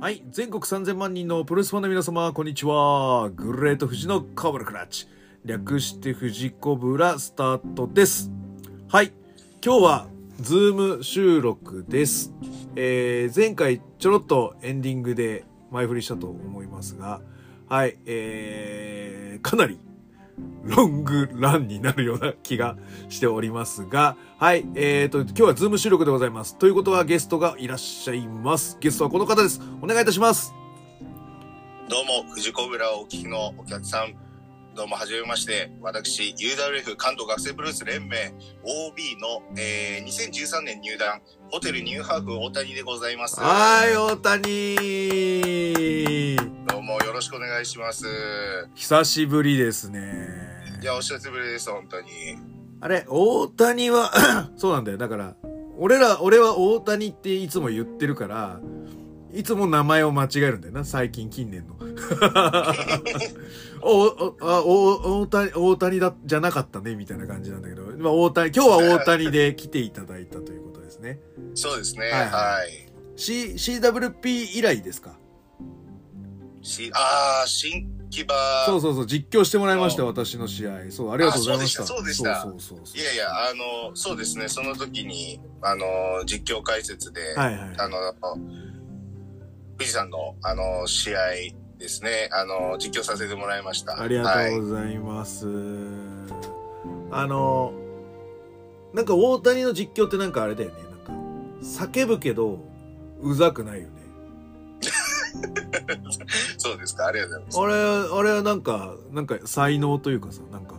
はい。全国3000万人のプロレスファンの皆様、こんにちは。グレート富士のコブラクラッチ。略して富士コブラスタートです。はい。今日は、ズーム収録です。えー、前回ちょろっとエンディングで前振りしたと思いますが、はい。えー、かなり、ロングランになるような気がしておりますが、はい、えーと、今日はズーム収録でございます。ということはゲストがいらっしゃいます。ゲストはこの方です。お願いいたします。どうも、富士コブラをお聞きのお客さん、どうも、はじめまして。私、UWF 関東学生プロレス連盟 OB の、えー、2013年入団、ホテルニューハーフ大谷でございます。はい、大谷どうも、よろしくお願いします。久しぶりですね。いや、お久しぶりです、本当に。あれ、大谷は、そうなんだよ。だから、俺ら、俺は大谷っていつも言ってるから、いつも名前を間違えるんだよな、最近、近年の。お、お、あ、お、大谷、大谷だ、じゃなかったね、みたいな感じなんだけど、まあ、大谷、今日は大谷で来ていただいたということですね。そうですね、はいはい。C、CWP 以来ですか？し、あー、新木場。そうそうそう、実況してもらいました、私の試合。そう、ありがとうございました。あそうでしたそうそうそうそういやいや、あの、そうですね、その時に、あの、実況解説で、はいはい。あの、富士山の、あの、試合ですね、あの、実況させてもらいました。ありがとうございます。あの、なんか大谷の実況ってなんかあれだよね。なんか、叫ぶけど、うざくないよね。ですか、ありがとうございあれ、あれはなんか、なんか才能というかさ、なんか、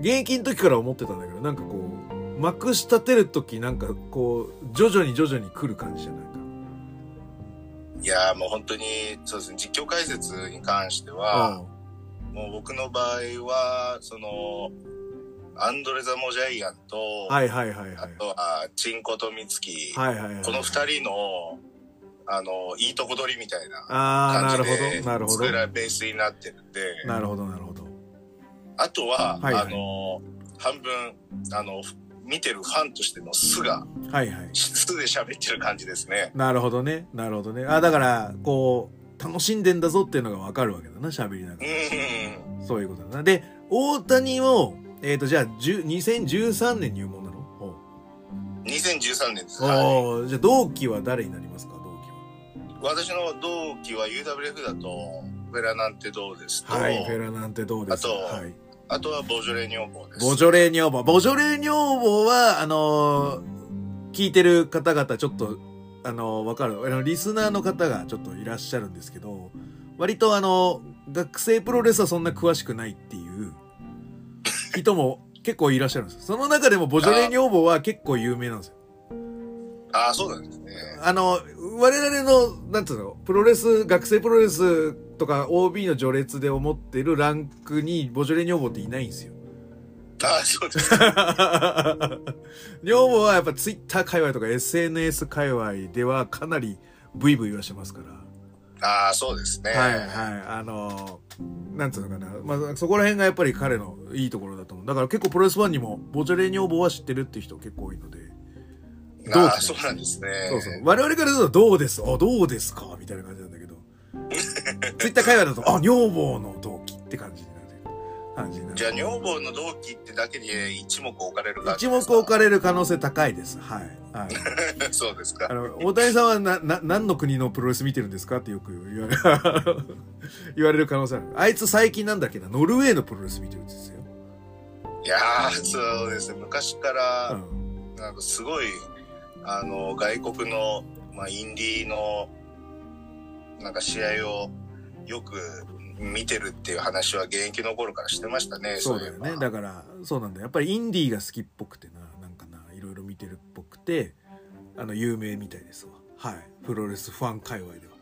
現役の時から思ってたんだけど、なんかこう、まくし立てる時なんかこう、徐々に徐々に来る感じじゃないか。ます。いやーもう本当に、そうですね、実況解説に関しては、もう僕の場合は、その、アンドレ・ザ・モジャイアンと、はいはいはいはいあ。とは、チンコとミツキ、はいはいはい。この二人の、あの、いいとこ取りみたいなああ、なる感じほど、なるで、ほど作。らベースになってるんで、なるほど、なるほど。あとは、はいはいあの、半分、あの、見てるファンとしての素が、はいはい。素で喋ってる感じですね。なるほどね。なるほどね。あ、だから、こう、楽しんでんだぞっていうのがわかるわけだな、喋りながうら。ん。そういうことだな。で、大谷も、えっ、と、じゃあ、10 2013年入門なの？ほ2013年です。うはいじゃあ、同期は誰になりますか、私の同期は UWF だと、フェラなんてどうですと、は。はい、フェラなんてどうですかあとはい。あとはボジョレ女房です。ボジョレー女房。ボジョレー女房は、あのー聞いてる方々、ちょっと、あのーわかる？あの、リスナーの方がちょっといらっしゃるんですけど、割とあの、学生プロレスはそんな詳しくないっていう人も結構いらっしゃるんです。その中でもボジョレー女房は結構有名なんですよ。ああ、そうなんですね。あの、我々の、なんつうの、プロレス、学生プロレスとか OB の序列で思ってるランクにボジョレー女房っていないんですよ。ああ、そうですか。女房はやっぱツイッター界隈とか SNS 界隈ではかなりブイブイ言わしてますから。ああ、そうですね。はいはい。あのー、なんつうのかな。まあ、そこら辺がやっぱり彼のいいところだと思う。だから結構プロレスファンにもボジョレー女房は知ってるっていう人結構多いので。同期ああ、そうなんですね。そうそう。我々からするとどうです？あ、どうですか？みたいな感じなんだけど。ツイッター界隈だと、あ、女房の同期って感じになる。感じになる。じゃあ、女房の同期ってだけで一目置かれる一目置かれる可能性高いです。はい。はい。そうですかあ。の、大谷さんはな、な、何の国のプロレス見てるんですか？ってよく言われ、言われる可能性ある。あいつ最近なんだっけな、ノルウェーのプロレス見てるんですよ。いやー、そうですね。昔かうら、ん。なんかすごい、あの、外国の、まあ、インディーの、なんか試合をよく見てるっていう話は現役の頃からしてましたね。そうだよね。だから、そうなんだよ。やっぱりインディーが好きっぽくてな、なんかな、いろいろ見てるっぽくて、あの、有名みたいですわ。はい。プロレスファン界隈では。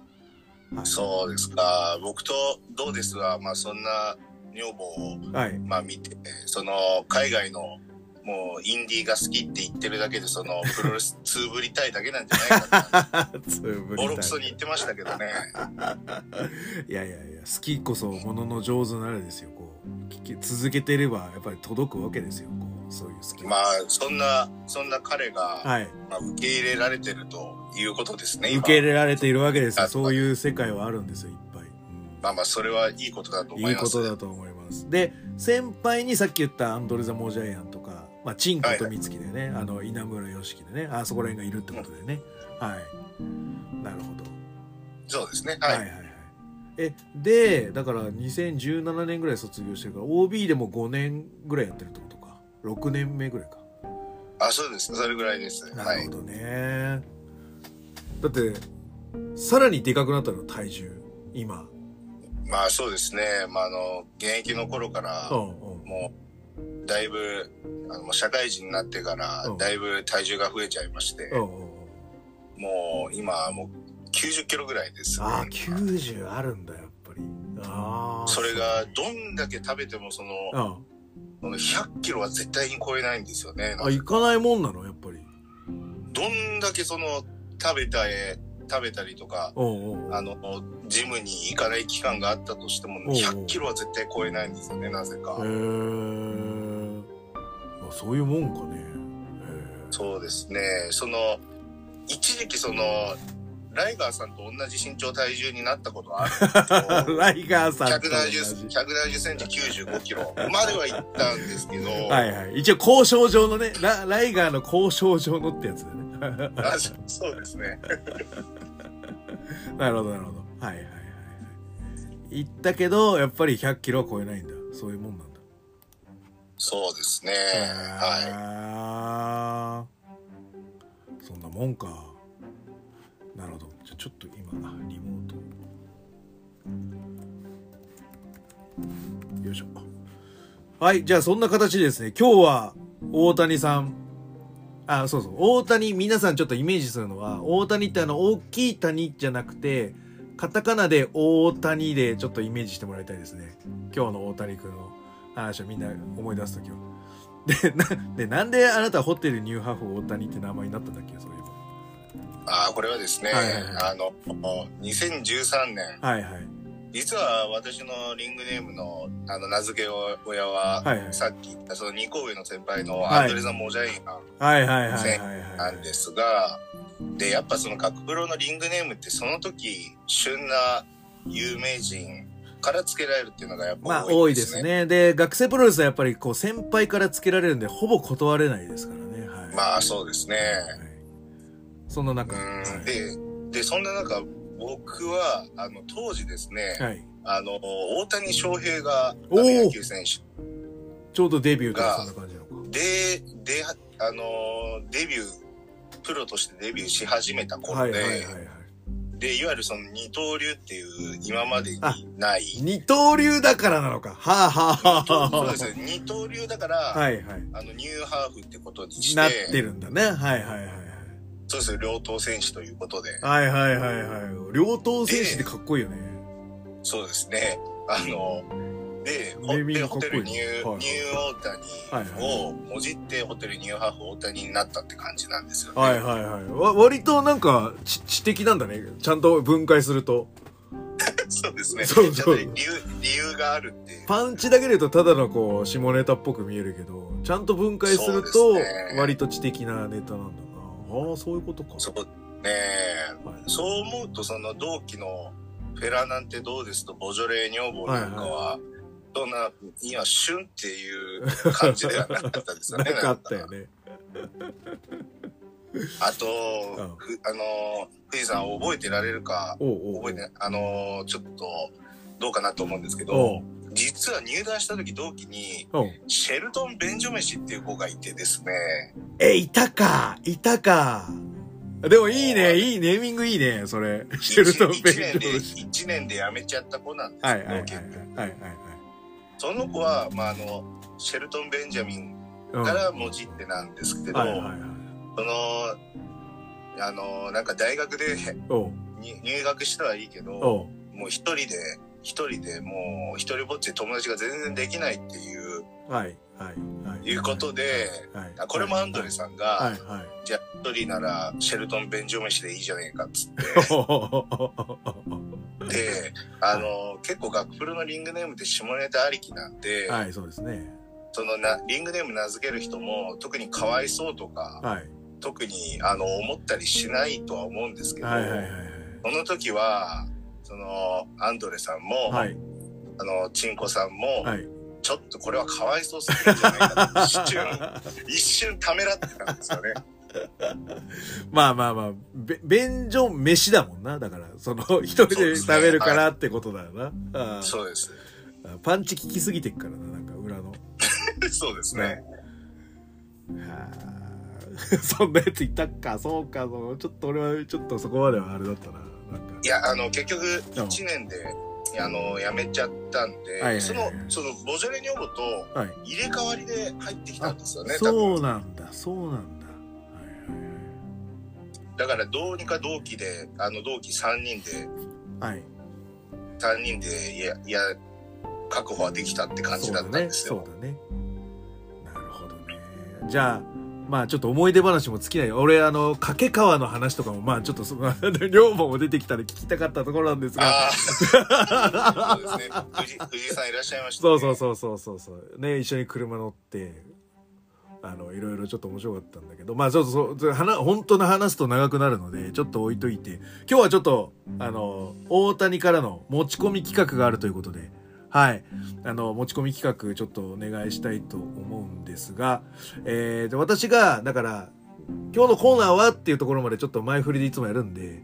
はい。そうですか。僕とどうですが、まあそんな女房を、はい。まあ見て、その海外のもうインディーが好きって言ってるだけで、その プロレスつぶりたいだけなんじゃないかな。つぶりボロクソに言ってましたけどね。いやいやいや、好きこそものの上手なれですよ。こう、聞き続けてれば、やっぱり届くわけですよ。こうそういうスキル。まあ、そんな、そんな彼が、はい。まあ、受け入れられてるということですね、今受け入れられているわけですよ。あそういう世界はあるんですよ、いっぱい。うんまあまあ、それはいいことだと思いいいます。ことだと思います。で、先輩にさっき言ったアンドレ・ザ・モージャイアンまあ、チンコとミツキでね、あの、稲村良樹でね、あそこら辺がいるってことでね。はい。なるほど。そうですね。はい。はいはいはい。え、で、だから2017年ぐらい卒業してるから、OB でも5年ぐらいやってるってことか。6年目ぐらいか。あ、そうです。それぐらいです。はいなるほ。どね。だって、さらにでかくなったの、体重。今。まあそうですね。まああの、現役の頃から、うんうん。もう、だいぶ、あの社会人になってからうん、だいぶ体重が増えちゃいまして、うんうんうん。もう今はもう90キロぐらいです、ね。ああ、90あるんだ、やっぱり。ああ。それが、どんだけ食べても、その、あその100キロは絶対に超えないんですよね。あ、行かないもんなの、やっぱり。どんだけその、食べたえ、食べたりとか、うんうんうん。あの、ジムに行かない期間があったとしても、おうおう100キロは絶対超えないんですよね、なぜか。へえ。あ、そういうもんかね。へそうですね。その、一時期その、ライガーさんと同じ身長体重になったことはある ライガーさんと同じ。170, 170センチ95キロまでは行ったんですけど、はいはい。一応交渉上のね、ラライガーの交渉上のってやつだね。あそそうですね。なるほど、なるほど。はいはいはいはい。行ったけど、やっぱり100キロは超えないんだ。そういうもんなんだ。そうですね。ははそんなもんか。なるほど。じゃちょっと今、リモート。よいしょ。はい、じゃあそんな形でですね、今日は大谷さん。あ、そうそう。大谷、皆さんちょっとイメージするのは、大谷ってあの、大きい谷じゃなくて、カタカナで大谷でちょっとイメージしてもらいたいですね。今日の大谷くんの話をみんな思い出すときは。で、な、で、なんであなたホテルニューハーフ大谷って名前になったんだっけそういえあこれはですね、はいはいはいあの、2013年、ば。はいはい。実は私のリングネームのあの名付け親は、はいはいさっき言ったその2個上の先輩のはいアンドレザ・モジャイアンはいはいはいはいはい。なんですが、で、やっぱその学プロのリングネームってその時、旬な有名人から付けられるっていうのがやっまあぱ多いです多いですね。ね。で、学生プロレスはやっぱりこう先輩からつけられるんで、ほぼ断れないですからね。はい。まあそうですね。はいその中、うんはいで、で、そんな中、僕は、あの、当時ですね、はい。あの、大谷翔平が、野球選手ちょうどデビューとかそんな感じなのか。で、で、あの、デビュー、プロとしてデビューし始めた頃で、はいはいはいはい。で、いわゆるその二刀流っていう今までにない、二刀流だからなのか。はあはあはあはあ。そうですね、二刀流だから、はいはい。あの、ニューハーフってことにして、なってるんだね。はいはいはいはい。そうですね、両党選手ということで、はいはいはいはい。両党選手ってかっこいいよね。そうですね、あの、で、ホテルニュー、はいニュー大はい谷をもじってホテルニューハーフ大谷になったって感じなんですよね。はいはいはい。わ割となんか知知的なんだね。ちゃんと分解すると。そうですね。そうそう理由、理由があるっていう。パンチだけで言うとただのこう下ネタっぽく見えるけど、ちゃんと分解すると割と知的なネタなんだな。ああ、そういうことか。そうねはいそう思うと、その同期のフェラなんてどうですと、ボジョレー女房なんかは、そんな、今、旬っていう感じではなかったですよなね。かったよね。あと、んふあの、藤井さん覚えてられるか、覚えてない、あの、ちょっと、どうかなと思うんですけおどう、実は入団した時同期に、シェルトン・ベンジョメシっていう子がいてですね、え、いたか。いたか。でもいいね、いいネーミングいいね、それ。シェルトン・ベンジ1年で、ョーシ一年で辞めちゃった子なんですはいはいはいはい。同期はいはいその子は、まあ、あの、シェルトン・ベンジャミンはい。から文字ってなんですけど、はいはいはい。その、あの、なんか大学で入学したはいいけど、もう一人で、一人でもう一人ぼっちで友達が全然できないっていう、はいはいはい。いうことで、はい、あこれもアンドレさんが、はいはい。じゃあ一人ならシェルトン・ベンジョメシでいいじゃねえかっつって、で、あの、結構学プロのリングネームって下ネタありきなんで、はい、そうですね。そのな、リングネーム名付ける人も、特にかわいそうとか、はい。特に、あの、思ったりしないとは思うんですけど、はいはいはいはい。その時は、その、アンドレさんも、はい。あの、チンコさんも、はい。ちょっとこれはかわいそうすぎるんじゃないかと、一瞬、一瞬ためらってたんですよね。まあまあまあ、べ便所飯だもんな。だから、その、一人で食べるからってことだよな。そうです。パンチ効きすぎてっからな、なんか裏の。そうですね。はあ そんなやついたか、そうか、そうちょっと俺はちょっとそこまではあれだったな。なんかいや、あの、結局、1年で、あの、辞めちゃったんで、はいはいはいその、その、ボジョレ・ニョボとはい。入れ替わりで入ってきたんですよね、多そう分。なんだ、そうなんだ。だから、どうにか同期で、あの、同期3人で、はいはいはい。はい。3人で、いや、いや、確保はできたって感じだったんですよ。そうだね。そうだね。なるほどね。じゃあ、まあちょっと思い出話も尽きない。俺、あの、掛川の話とかも、まあちょっとその、両方も出てきたら聞きたかったところなんですが。ああ、そうですね。藤藤井さんいらっしゃいました、ね。そうそうそうそうそう。ね、一緒に車乗って、あの、いろいろちょっと面白かったんだけど、まあちょっとそうそう、話、本当の話すと長くなるので、ちょっと置いといて、今日はちょっと、あの、大谷からの持ち込み企画があるということで、はい。あの、持ち込み企画、ちょっとお願いしたいと思うんですが、えー、で私が、だから、今日のコーナーはっていうところまでちょっと前振りでいつもやるんで、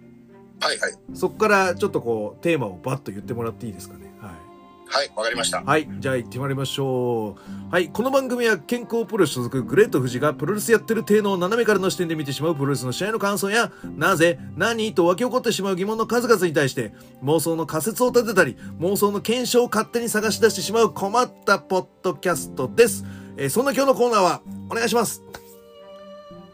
はいはい。そこからちょっとこう、テーマをバッと言ってもらっていいですかね？はい。はい、わかりました。はい。じゃあ行ってまいりましょう。はい。この番組は健康プロレス所属グレート富士がプロレスやってる体のを斜めからの視点で見てしまうプロレスの試合の感想や、なぜ、何と湧き起こってしまう疑問の数々に対して、妄想の仮説を立てたり、妄想の検証を勝手に探し出してしまう困ったポッドキャストです。えーそんな今日のコーナーは、お願いします。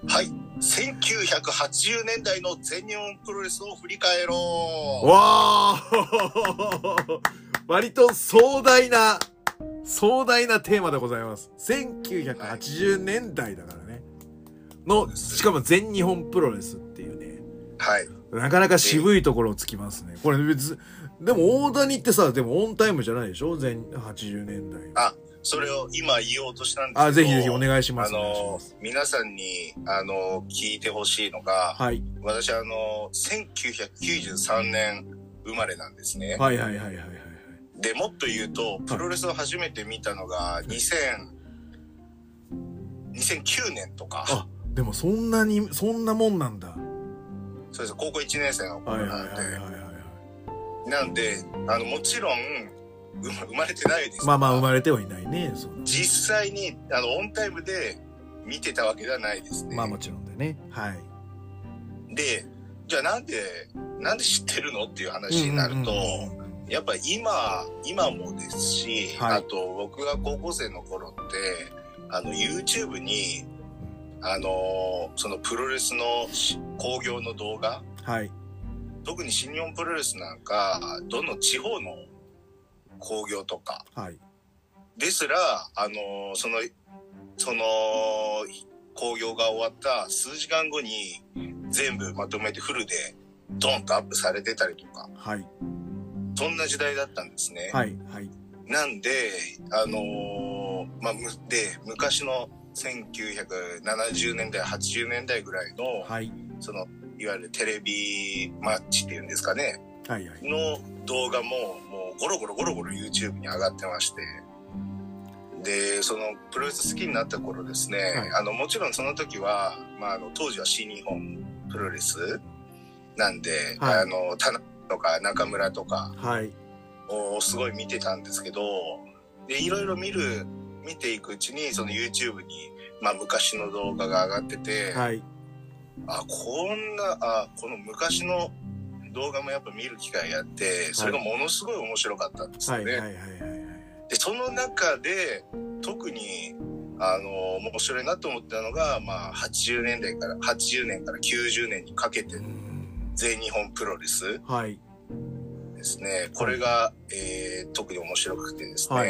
はい。1980年代の全日本プロレスを振り返ろう。わー割と壮大な、壮大なテーマでございます。1980年代だからね。の、しかも全日本プロレスっていうね。はい。なかなか渋いところをつきますね。これ別、でも大谷ってさ、でもオンタイムじゃないでしょ？全80年代。あ、それを今言おうとしたんですけど。あ、ぜひぜひお願いしまあす。お願いしの皆さんに、あの、聞いてほしいのが、はい。私あの、1993年生まれなんですね。はいはいはいはいはいはい。で、もっと言うと、プロレスを初めて見たのが2000、2009年とか、あ、でもそんなに、そんなもんなんだ。そうです、高校1年生のはい頃なんで、はいはいはいはい。なんで、あの、もちろん、生ま生まれてないですまあまあ生れまれてはいないね。実際に、あの、オンタイムで見てたわけではないですね。まあもちろんでね。はい。で、じゃあなんで、なんで知ってるのっていう話になると、やっぱ今、今もですし、はいあと僕が高校生の頃って、あの YouTube に、あのそのプロレスのし興行の動画、はい。特に新日本プロレスなんか、どの地方の興行とかはい。ですら、あのその、その、興行が終わった数時間後に全部まとめてフルでドンとアップされてたりとか、はい。そんな時代だったんですね。はい。はい。なんで、あのーまあ、むで、昔の1970年代、80年代ぐらいの、はい。その、いわゆるテレビマッチっていうんですかね、はい。はい。の動画も、もうゴロゴロゴロゴロ YouTube に上がってまして、で、その、プロレス好きになった頃ですね、はいあの、もちろんその時は、まあ、あの、当時は新日本プロレスなんで、はいあの、田中とか中村とか、はい。をすごい見てたんですけど、で、いろいろ見る、見ていくうちに、その YouTube に、まあ昔の動画が上がってて、はい。あ、こんな、あ、この昔の動画もやっぱ見る機会があって、それがものすごい面白かったんですはい。よね。で、その中で、特に、あの、面白いなと思ったのが、まあ80年代から、80年から90年にかけて全日本プロレスはい。ですね。これが、えー特に面白くてですね。はい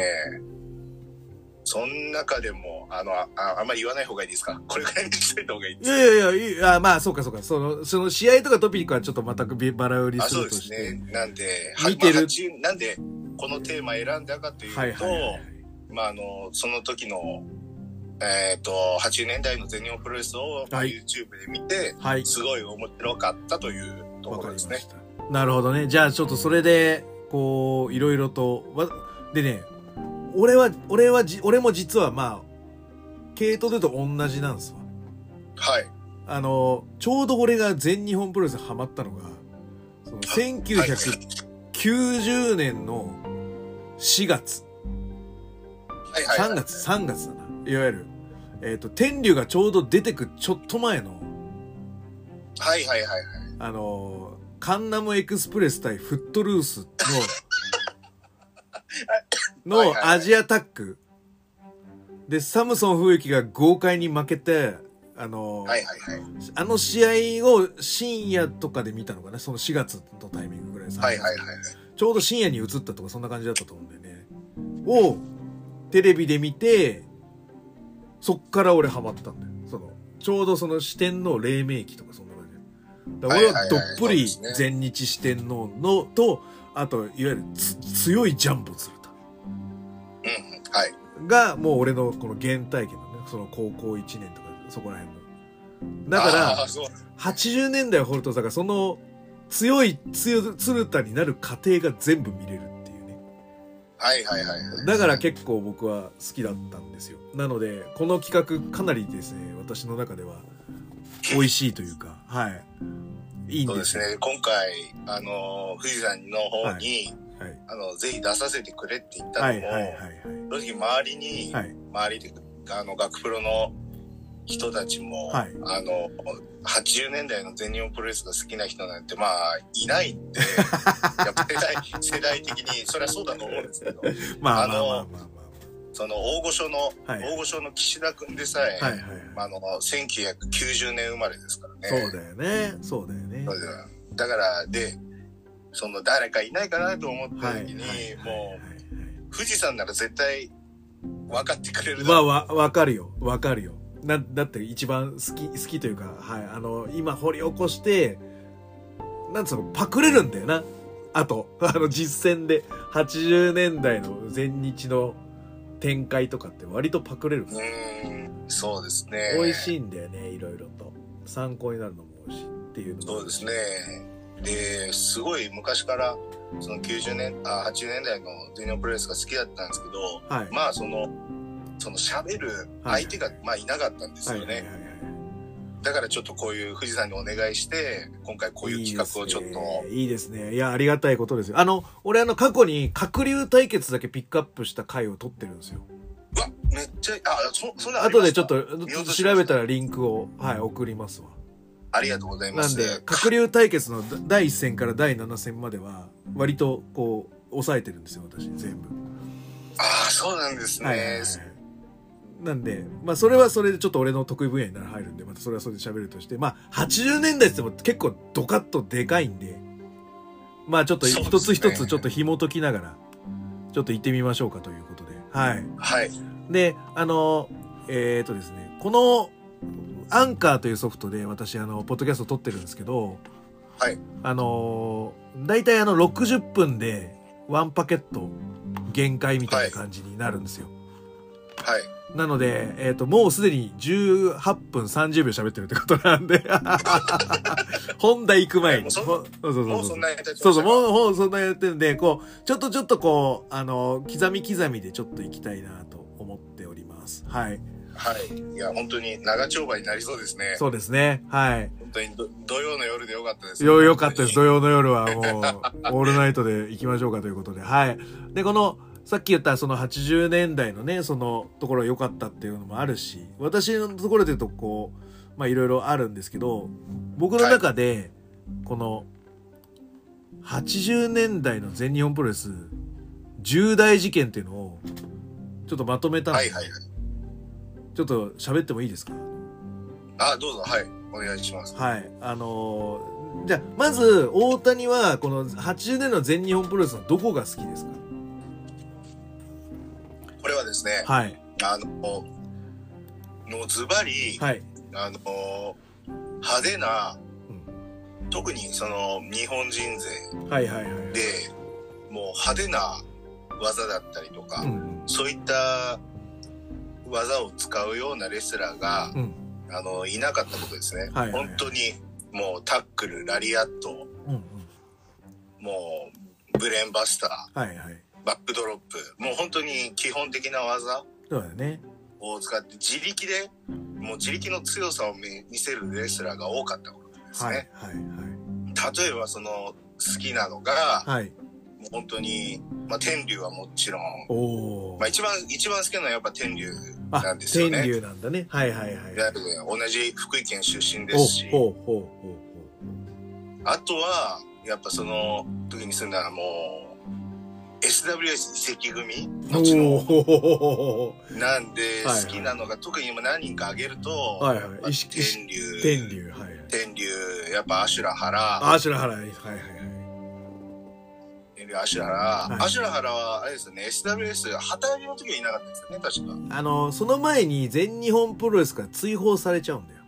その中でも、あの、あ、あんまり言わない方がいいですか？これぐらいにしといた方がいいですか？いやいやいやあまあ、そうかそうか。その、その試合とかトピックはちょっと全くバラ売りあ、すそうでるとして。すね。なんで、見てるまあ80なんで、このテーマ選んだかというと、はいはいはい。まあ、あの、その時の、えっ、と、80年代の全日本プロレスを、まあはい YouTube で見て、はい。すごい面白かったというとわころですね。なるほどね。じゃあちょっとそれで、こう、いろいろと、わでね、俺は、俺はじ、俺も実はまあ、系統でと同じなんですわ。はい。あの、ちょうど俺が全日本プロレスにハマったのが、その1990年の4月、はいはいはい。3月、3月だな。いわゆる、えっ、と、天竜がちょうど出てくちょっと前の、はいはいはいはい。あの、カンナムエクスプレス対フットルースの、のアジアタック。で、サムソン風之が豪快に負けて、あの、はいはいはい。あの試合を深夜とかで見たのかな？その4月のタイミングぐらいですはいはいはい。ちょうど深夜に映ったとかそんな感じだったと思うんだよね。を、テレビで見て、そっから俺ハマったんだよ。その、ちょうどその四天王黎明期とかそんな感じで。だ俺はどっぷり全日四天王のと、あと、いわゆるつ強いジャンボ鶴田うんうん。はい。がもう俺のこの原体験のね、その高校1年とかそこら辺の。だからあー、そう。80年代を掘るとさその強い強鶴田になる過程が全部見れるっていうね。はいはいはいはい。だから結構僕は好きだったんですよ。なのでこの企画かなりですね私の中では美味しいというかはい。いいんでよ。そうですすね。今回、あの、富士山の方に、はいあの、ぜひ出させてくれって言ったのも、はいはいはい正直周りに、はい。はい周りで、あの、学プロの人たちも、はい。あの、80年代の全日本プロレスが好きな人なんて、まあ、いないんで、やっぱ世代、世代的に、それはそうだと思うんですけど、まあまあまあまあまその大御所の、はい。大御所の岸田くんでさえ、あはいはいはい。あの、1990年生まれですからね。そうだよね。そうだよね。だから、で、その誰かいないかなと思った時に、はいもう、富士山なら絶対分かってくれるまあ。わわかるよ。わかるよ。なだって一番好き好きというかはいあの今掘り起こしてなんつうのパクれるんだよな。あと あの実践で80年代の全日の展開とかって割とパクれるから。うーん、そうですね。美味しいんだよねいろいろと。参考になるのも美味しいっていうのもそうですね。で、すごい昔から、その90年、あ、80年代の全日本プロレスが好きだったんですけど、はい。まあその、その喋る相手が、まあいなかったんですよね。だからちょっとこういう富士山にお願いして、今回こういう企画をちょっと、いいですね。いいですねいやありがたいことですよ。あの俺あの過去に鶴竜対決だけピックアップした回を撮ってるんですよ。うわ、めっちゃ、あ、そ、そんあ後でちょっと調べたらリンクを、はい、送りますわ。ありがとうございます。なんで、鶴竜対決の第1戦から第7戦までは、割とこう、抑えてるんですよ、私、全部。ああ、そうなんですね。はいはいはい。なんで、まあ、それはそれでちょっと俺の得意分野になる入るんで、またそれはそれで喋るとして、まあ、80年代っても結構ドカッとでかいんで、まあ、ちょっと一つ一つちょっと紐解きながら、ちょっと行ってみましょうかということで、はい。はい。で、あの、えっ、とですね、この、アンカーというソフトで私、あの、ポッドキャスト撮ってるんですけど、はい。あの、大体あの、60分でワンパケット限界みたいな感じになるんですよ。はい。なので、えっ、と、もうすでに18分30秒喋ってるってことなんで、本題行く前に。もうそほそうそうそうそうもうそんなに経ちましたそうそう、もうそんなやってるんで、こう、ちょっとちょっとこう、あの、刻み刻みでちょっと行きたいなと思っております。はい。はい。いや、本当に長丁場になりそうですね。そうですね。はい。本当にど土曜の夜でよかったです。よ、よかったです。土本曜の夜はもう、オールナイトで行きましょうかということで。はい。で、この、さっき言ったその80年代のね、そのところ良かったっていうのもあるし、私のところで言うとこう、まあいろいろあるんですけど、僕の中で、この、80年代の全日本プロレス、重大事件っていうのを、ちょっとまとめたんで、当にはいはいはい。ちょっと喋ってもいいですか？あ、どうぞ、はい。お願いします。はい。あのーじゃあ、まず、大谷は、この80年の全日本プロレスのどこが好きですか？これはですね、はい。あの、もうズバリ、はい。あの、派手な、うん特にその日本人勢はいはいはい。で、もう派手な技だったりとか、うんそういった技を使うようなレスラーが、うん。あの、いなかったことですね。はいはいはい本当に、もうタックル、ラリアット、うんうん。もう、ブレーンバスタはいはい。ー、バックドロップ、もう本当に基本的な技そうだよね。を使って、自力で、もう自力の強さを見見せるレスラーが多かったことですはいね。はい例えば、その、好きなのが、はい。はい。もう本当に、まあ、天竜はもちろん、おおまあ、。一番、一番好きなのはやっぱ天竜あなんですよね。天竜なんだね。はいはいはい。で同じ福井県出身でおすし、ほうほうほうほあとは、やっぱその時に住んだらもう、SWS 移籍組う。の。なんで、はいはい好きなのが、特に今何人か挙げると、はいはい天竜、天竜。はいはい。天竜、やっぱアシュラハラ、あ、白原。はいはいはい。天竜アシュラハラ、はいアシュラハラは、あれですよね、SWS、旗揚げの時はいなかったですよね、確か。あの、その前に全日本プロレスから追放されちゃうんだよ。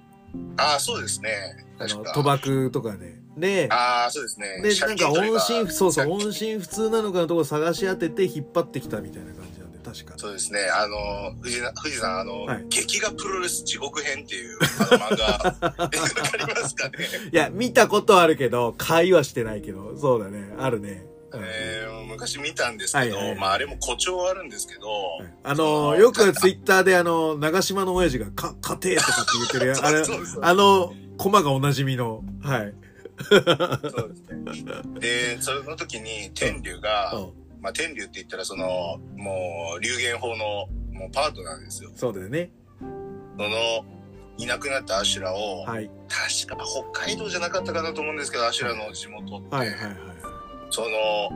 ああ、そうですね。あの、確か。賭博とかで。で、ああ、そうですね。で、なんか音信、そうそう、音信不通なのかのところ探し当てて引っ張ってきたみたいな感じなんで、確か。そうですね。あの、藤な藤さん、あの、はい劇画プロレス地獄編っていう、あの漫画、わかりますかね？いや、見たことあるけど、会話してないけど、そうだね、あるね。うんえー昔見たんですけど、はいはいはいまああれも誇張あるんですけど、あの、よくツイッターであの、長島の親父が、か、家庭とかって言ってるや あれあの、コマがおなじみの、はい。そうですね。で、その時に天竜が、うんまあ天竜って言ったらその、もう、流言法のもうパートナーですよ。そうだよね。その、いなくなったアシュラを、はい。確か北海道じゃなかったかなと思うんですけど、アシュラの地元って、はいはいはいその、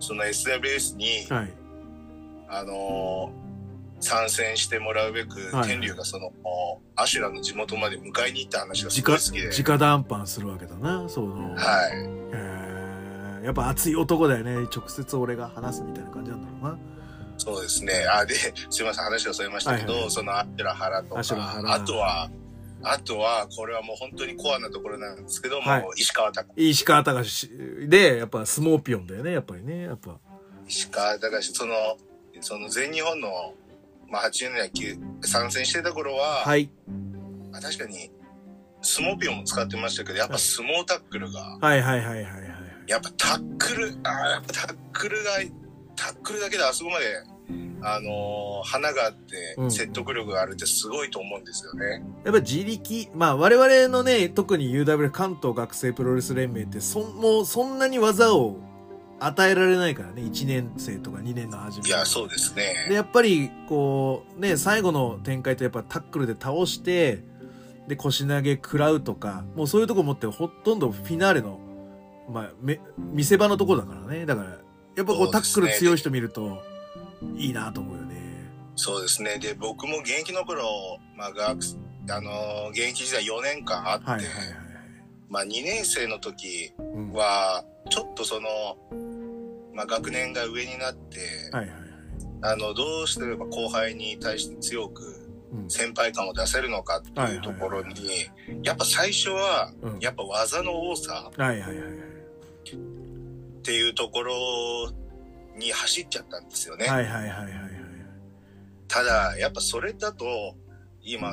その SWS に、はい。はい。あのー参戦してもらうべく、はい天竜がその、アシュラの地元まで迎えに行った話がすごい直、好きで。直談判するわけだな、その。はい。えーやっぱ熱い男だよね。直接俺が話すみたいな感じなんだろうな。そうですね。あ、で、すいません、話がそれましたけど、はいはいそのアシュラハラとか、あとは、あとは、これはもう本当にコアなところなんですけども、はい石川隆。石川隆で、やっぱ相撲ピョンだよね、やっぱりね。やっぱ。石川隆、その、その全日本の、まあ、80年代級参戦してた頃は、はい。あ確かに、相撲ピョンも使ってましたけど、やっぱ相撲タックルが、はいはいはいはいはい。やっぱタックル、あーやっぱタックルが、タックルだけであそこまで、あのー花があってうん、説得力があるってすごいと思うんですよね。やっぱ自力、まあ我々のね、特に UW 関東学生プロレス連盟って、そん、もうそんなに技を与えられないからね、1年生とか2年の初め。いや、そうですで、ね。やっぱり、こう、ね、最後の展開ってやっぱタックルで倒して、で、腰投げ食らうとか、もうそういうとこ持ってほとんどフィナーレの、まあ、め、見せ場のとこだからね。だから、やっぱこうタックル強い人見ると、いいなと思うよね。そうですね。で、僕も現役の頃、まあ、学、あのー現役時代4年間あって、はいはいはいはい。まあ、2年生の時うん。はは、ちょっとその、まあ、学年が上になって、いはいはい。あの、どうしてれば後輩に対して強くうん。先輩感を出せるのかっていうところに、やっぱ最初は、うんやっぱ技の多さはいはいはいはい。っていうところに走っちゃったんですよね。はいはいはいはいはい。ただ、やっぱそれだと、今、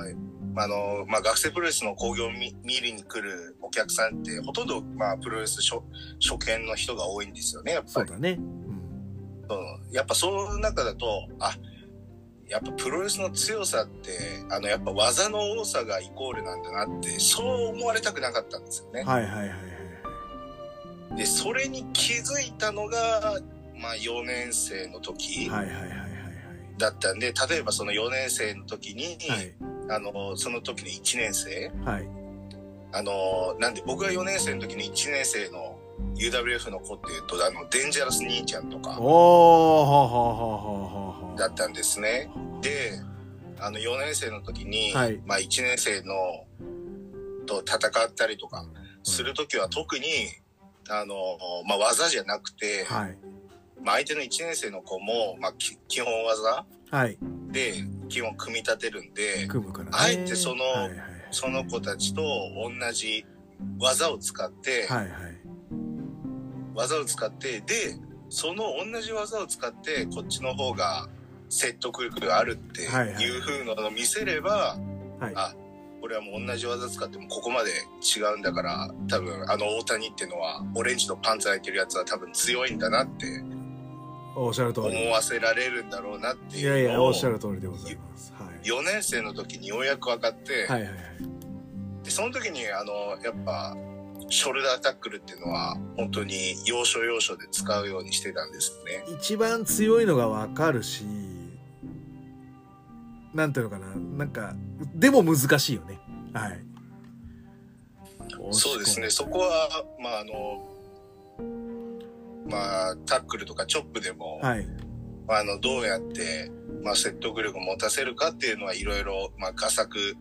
あの、まあ、学生プロレスの興行を見見に来るお客さんって、ほとんど、まあ、プロレス初初見の人が多いんですよね、やっぱり。そうだね。うん。うんやっぱその中だと、あ、やっぱプロレスの強さって、あの、やっぱ技の多さがイコールなんだなって、そう思われたくなかったんですよね。はいはいはいはい。で、それに気づいたのが、まあ、4年生の時だったんで、例えばその4年生の時に、はい。あの、その時の1年生、はい。はい。あの、なんで僕が4年生の時の1年生の UWF の子っていうと、あの、デンジャラス兄ちゃんとかだったんですね。で、あの、4年生の時に、はいまあ1年生のと戦ったりとかする時は特に、あの、まあ技じゃなくて、はい。まあ相手の1年生の子も、まあき基本技はい。で基本組み立てるんで。あえてそのはいはいその子たちと同じ技を使って、はいはい。技を使って、で、その同じ技を使ってこっちの方が説得力があるっていう風のを見せれば、はい。あこれはもう同じ技使ってもここまで違うんだから多分あの大谷っていうのはオレンジのパンツ履いてるやつは多分強いんだなっておっしゃる通思り。わせられるんだろうなっていやいや、いうのをおっしゃる通りでございます。はい。4年生の時にようやく分かって、はいはいはい。でその時にあのやっぱショルダータックルっていうのは本当に要所要所で使うようにしてたんですね。一番強いのがわかるし、なんていうのかな。なんか、でも難しいよね。はい。そうですね。そこはまああのまあタックルとかチョップでも、はい。あのどうやってまあ説得力を持たせるかっていうのはいろいろまあ画策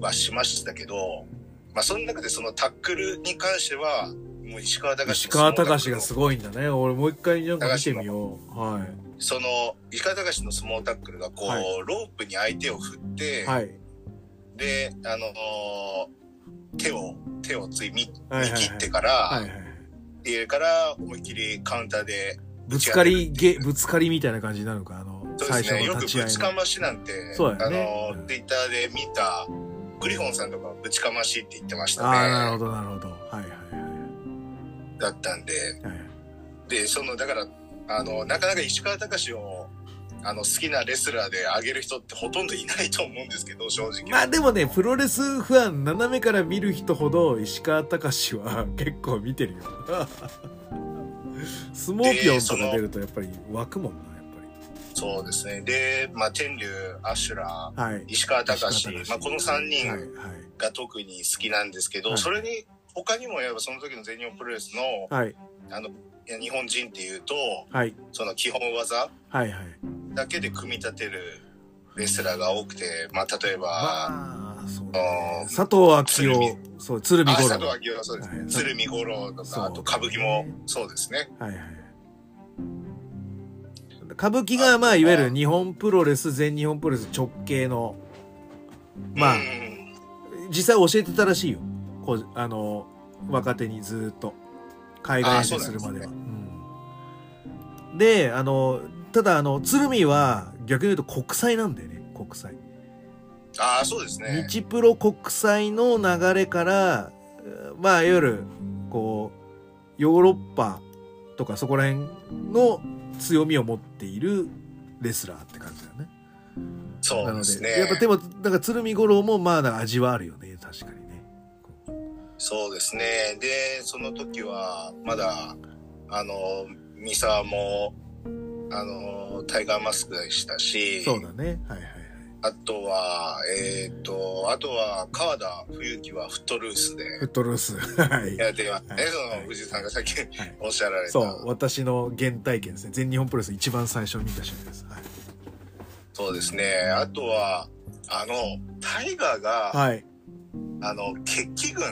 はしましたけど、まあその中でそのタックルに関してはもう石川隆石川隆がすごいんだね。俺もう一回なんか見てみよう。はその石川隆の相撲タックルがこう、はいロープに相手を振って、い。はい。であの手を手をつい見はいはいはい見切ってから、はいはい。家から思いっきりカウンターでぶつかり、げ、ぶつかりみたいな感じになるのか、あの、最初そうですねよの立ち合いくぶちかの。ましなんてそうだよねあのうんツイッターで見たグリフォンさんとかぶちかましって言ってましたああ、なるほねど、なるほど。はいはいだったんではい。はいでそのだからあのなかなか石川隆をあの好きなレスラーで上げる人ってほとんどいないと思うんですけど 正直まあでもね、プロレスファン、斜めから見る人ほど石川隆は結構見てるよ。相撲ピョンとか出るとやっぱり湧くもんな、やそうですねで、まあ、天竜アシュラっぱり。はい。石川隆まあ、この3人はいはい。が特に好きなんですけど、はいそれに他にもやっぱその時の全日本プロレスのはい。あの日本人っていうとはい。その基本技。だけで組み立てるレスラーが多くて、まあ、例えば、まあ、そうだあね。ー佐藤明夫、そう、鶴見あ五郎。佐藤明夫そうですね、はい鶴見五郎とかあと歌舞伎もそうですねはいはい。歌舞伎が、まあ、いわゆる日本プロレス、全日本プロレス直系の、まあう、ん実際教えてたらしいよ。こう、あの、若手にずっと。海外遠征するまでは。あそううんで、あの、ただ、あの、鶴見は逆に言うと国際なんだよね、国際。ああそうですね日プロ国際の流れから、えーまあ、いわゆる、こう、ヨーロッパとかそこら辺の強みを持っているレスラーって感じだよね。そうなのですねで、やっぱでも、なんか鶴見五郎もまあ味はあるよね。そうですねでその時はまだあの三沢もあのタイガーマスクでしたしそうだね。はいはいはい。あとは、えっ、と、あとは、川田冬樹はフットルースでフットルース。はい。やってますね。はいその、藤井さんがさっきはいおっしゃられた。そう、私の原体験ですね。全日本プロレス一番最初見た試合です。はい。そうですね。あとは、あの、タイガーが、はい。あの、決起軍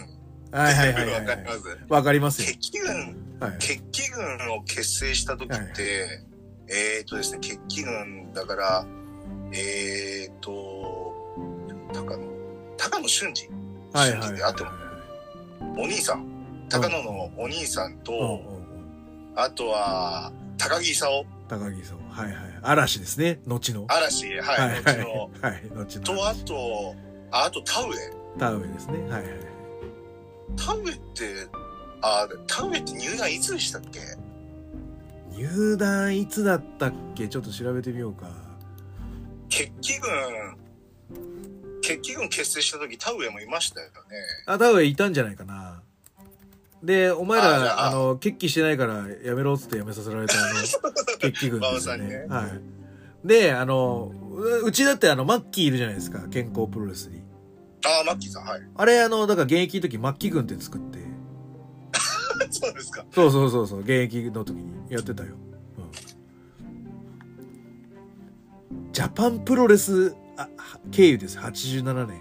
はいはいはい。わかりますわかりますよ。決起軍、はい。決起軍を結成した時って、はいえっ、とですね、決起軍だから、えっ、と、高野、高野俊二はいはいあっても、お兄さん、高野のお兄さんと、あとは、高木勲、高木さん。はいはい。嵐ですね。後の。嵐、はい、はい後の、はい。後の。と、あと、ああと田植え。田植えですね。はいはい。田植えって、あ、田植えって入団いつでしたっけ？入団いつだったっけ？ちょっと調べてみようか。決起軍、決起軍結成した時田植えもいましたよね。あ、田植えいたんじゃないかな。で、お前ら、あの、決起してないからやめろっつってやめさせられたあの、決起軍ですよね。ねはい。で、あの、ううちだってあの、マッキーいるじゃないですか。健康プロレスに。ああ、マッキーさん、はい。あれ、あの、だから現役の時、マッキー軍って作って、そうですか。そうそうそうそう、現役の時にやってたよ。うん。ジャパンプロレス、あ、は経由です。87年。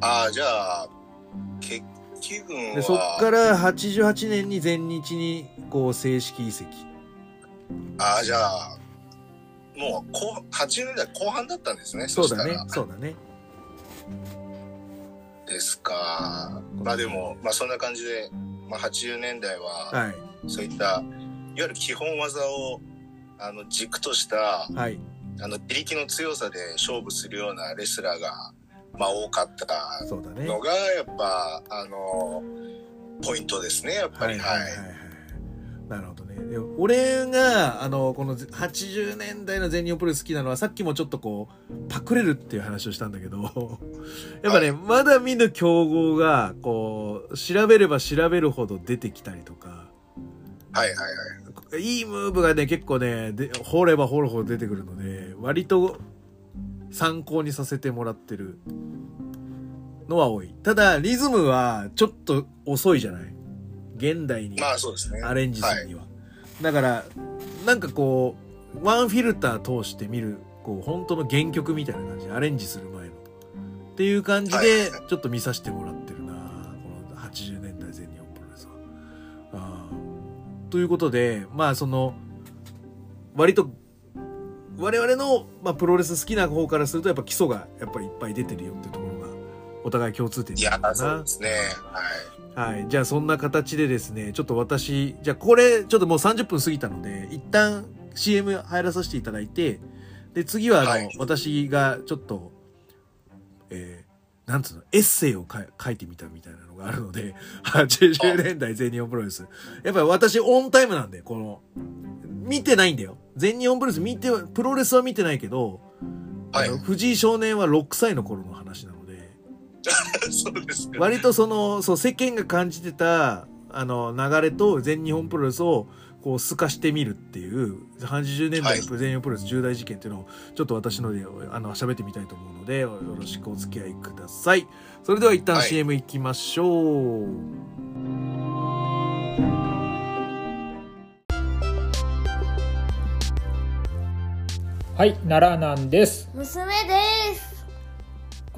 ああ、じゃあ、決起軍で、そっは、から88年に全日に、こう、正式移籍。ああ、じゃあ、もう後、80年代後半だったんですね。そうだね。そうだね。ですか。まあでも、まあそんな感じで、まあ80年代は、はい。そういったゆる基本技を、あの、軸とした、はい。あの、自力の強さで勝負するようなレスラーが、まあ、多かったそうだね。のが、やっぱ、あの、ポイントですね、やっぱり。はい。なるほど俺が、あの、この80年代の全日本プロレス好きなのは、さっきもちょっとこう、パクれるっていう話をしたんだけど、やっぱね、はいまだ見ぬ競合が、こう、調べれば調べるほど出てきたりとか、はいはいはい。いいムーブがね、結構ね、で掘れば掘るほど出てくるので、割と参考にさせてもらってるのは多い。ただ、リズムはちょっと遅いじゃない？現代にまあそうですね。アレンジするには。だから、なんかこう、ワンフィルター通して見る、こう、本当の原曲みたいな感じで、アレンジする前の。っていう感じで、ちょっと見させてもらってるなこの80年代全日本プロレスは。あーということで、まあその、割と、我々の、まあ、プロレス好きな方からすると、やっぱ基礎がやっぱりいっぱい出てるよっていうところが、お互い共通点いやなのか、なそうですね。はい。はい。じゃあそんな形でですね、ちょっと私、じゃあこれ、ちょっともう30分過ぎたので、一旦 CM 入らさせていただいて、で、次はあの、はい私がちょっと、えー、なんつうの、エッセイをか書いてみたみたいなのがあるので、80年代全日本プロレス。やっぱり私オンタイムなんで、この、見てないんだよ。全日本プロレス見ては、プロレスは見てないけど、はい藤井少年は6歳の頃の話なので、そうですか。割とそのそう世間が感じてたあの流れと全日本プロレスをこう透かしてみるっていう80年代の全日本プロレス重大事件っていうのをちょっと私のであの喋ってみたいと思うのでよろしくお付き合いください。それでは一旦はい。CM 行きましょう、はい、奈良なんです。娘です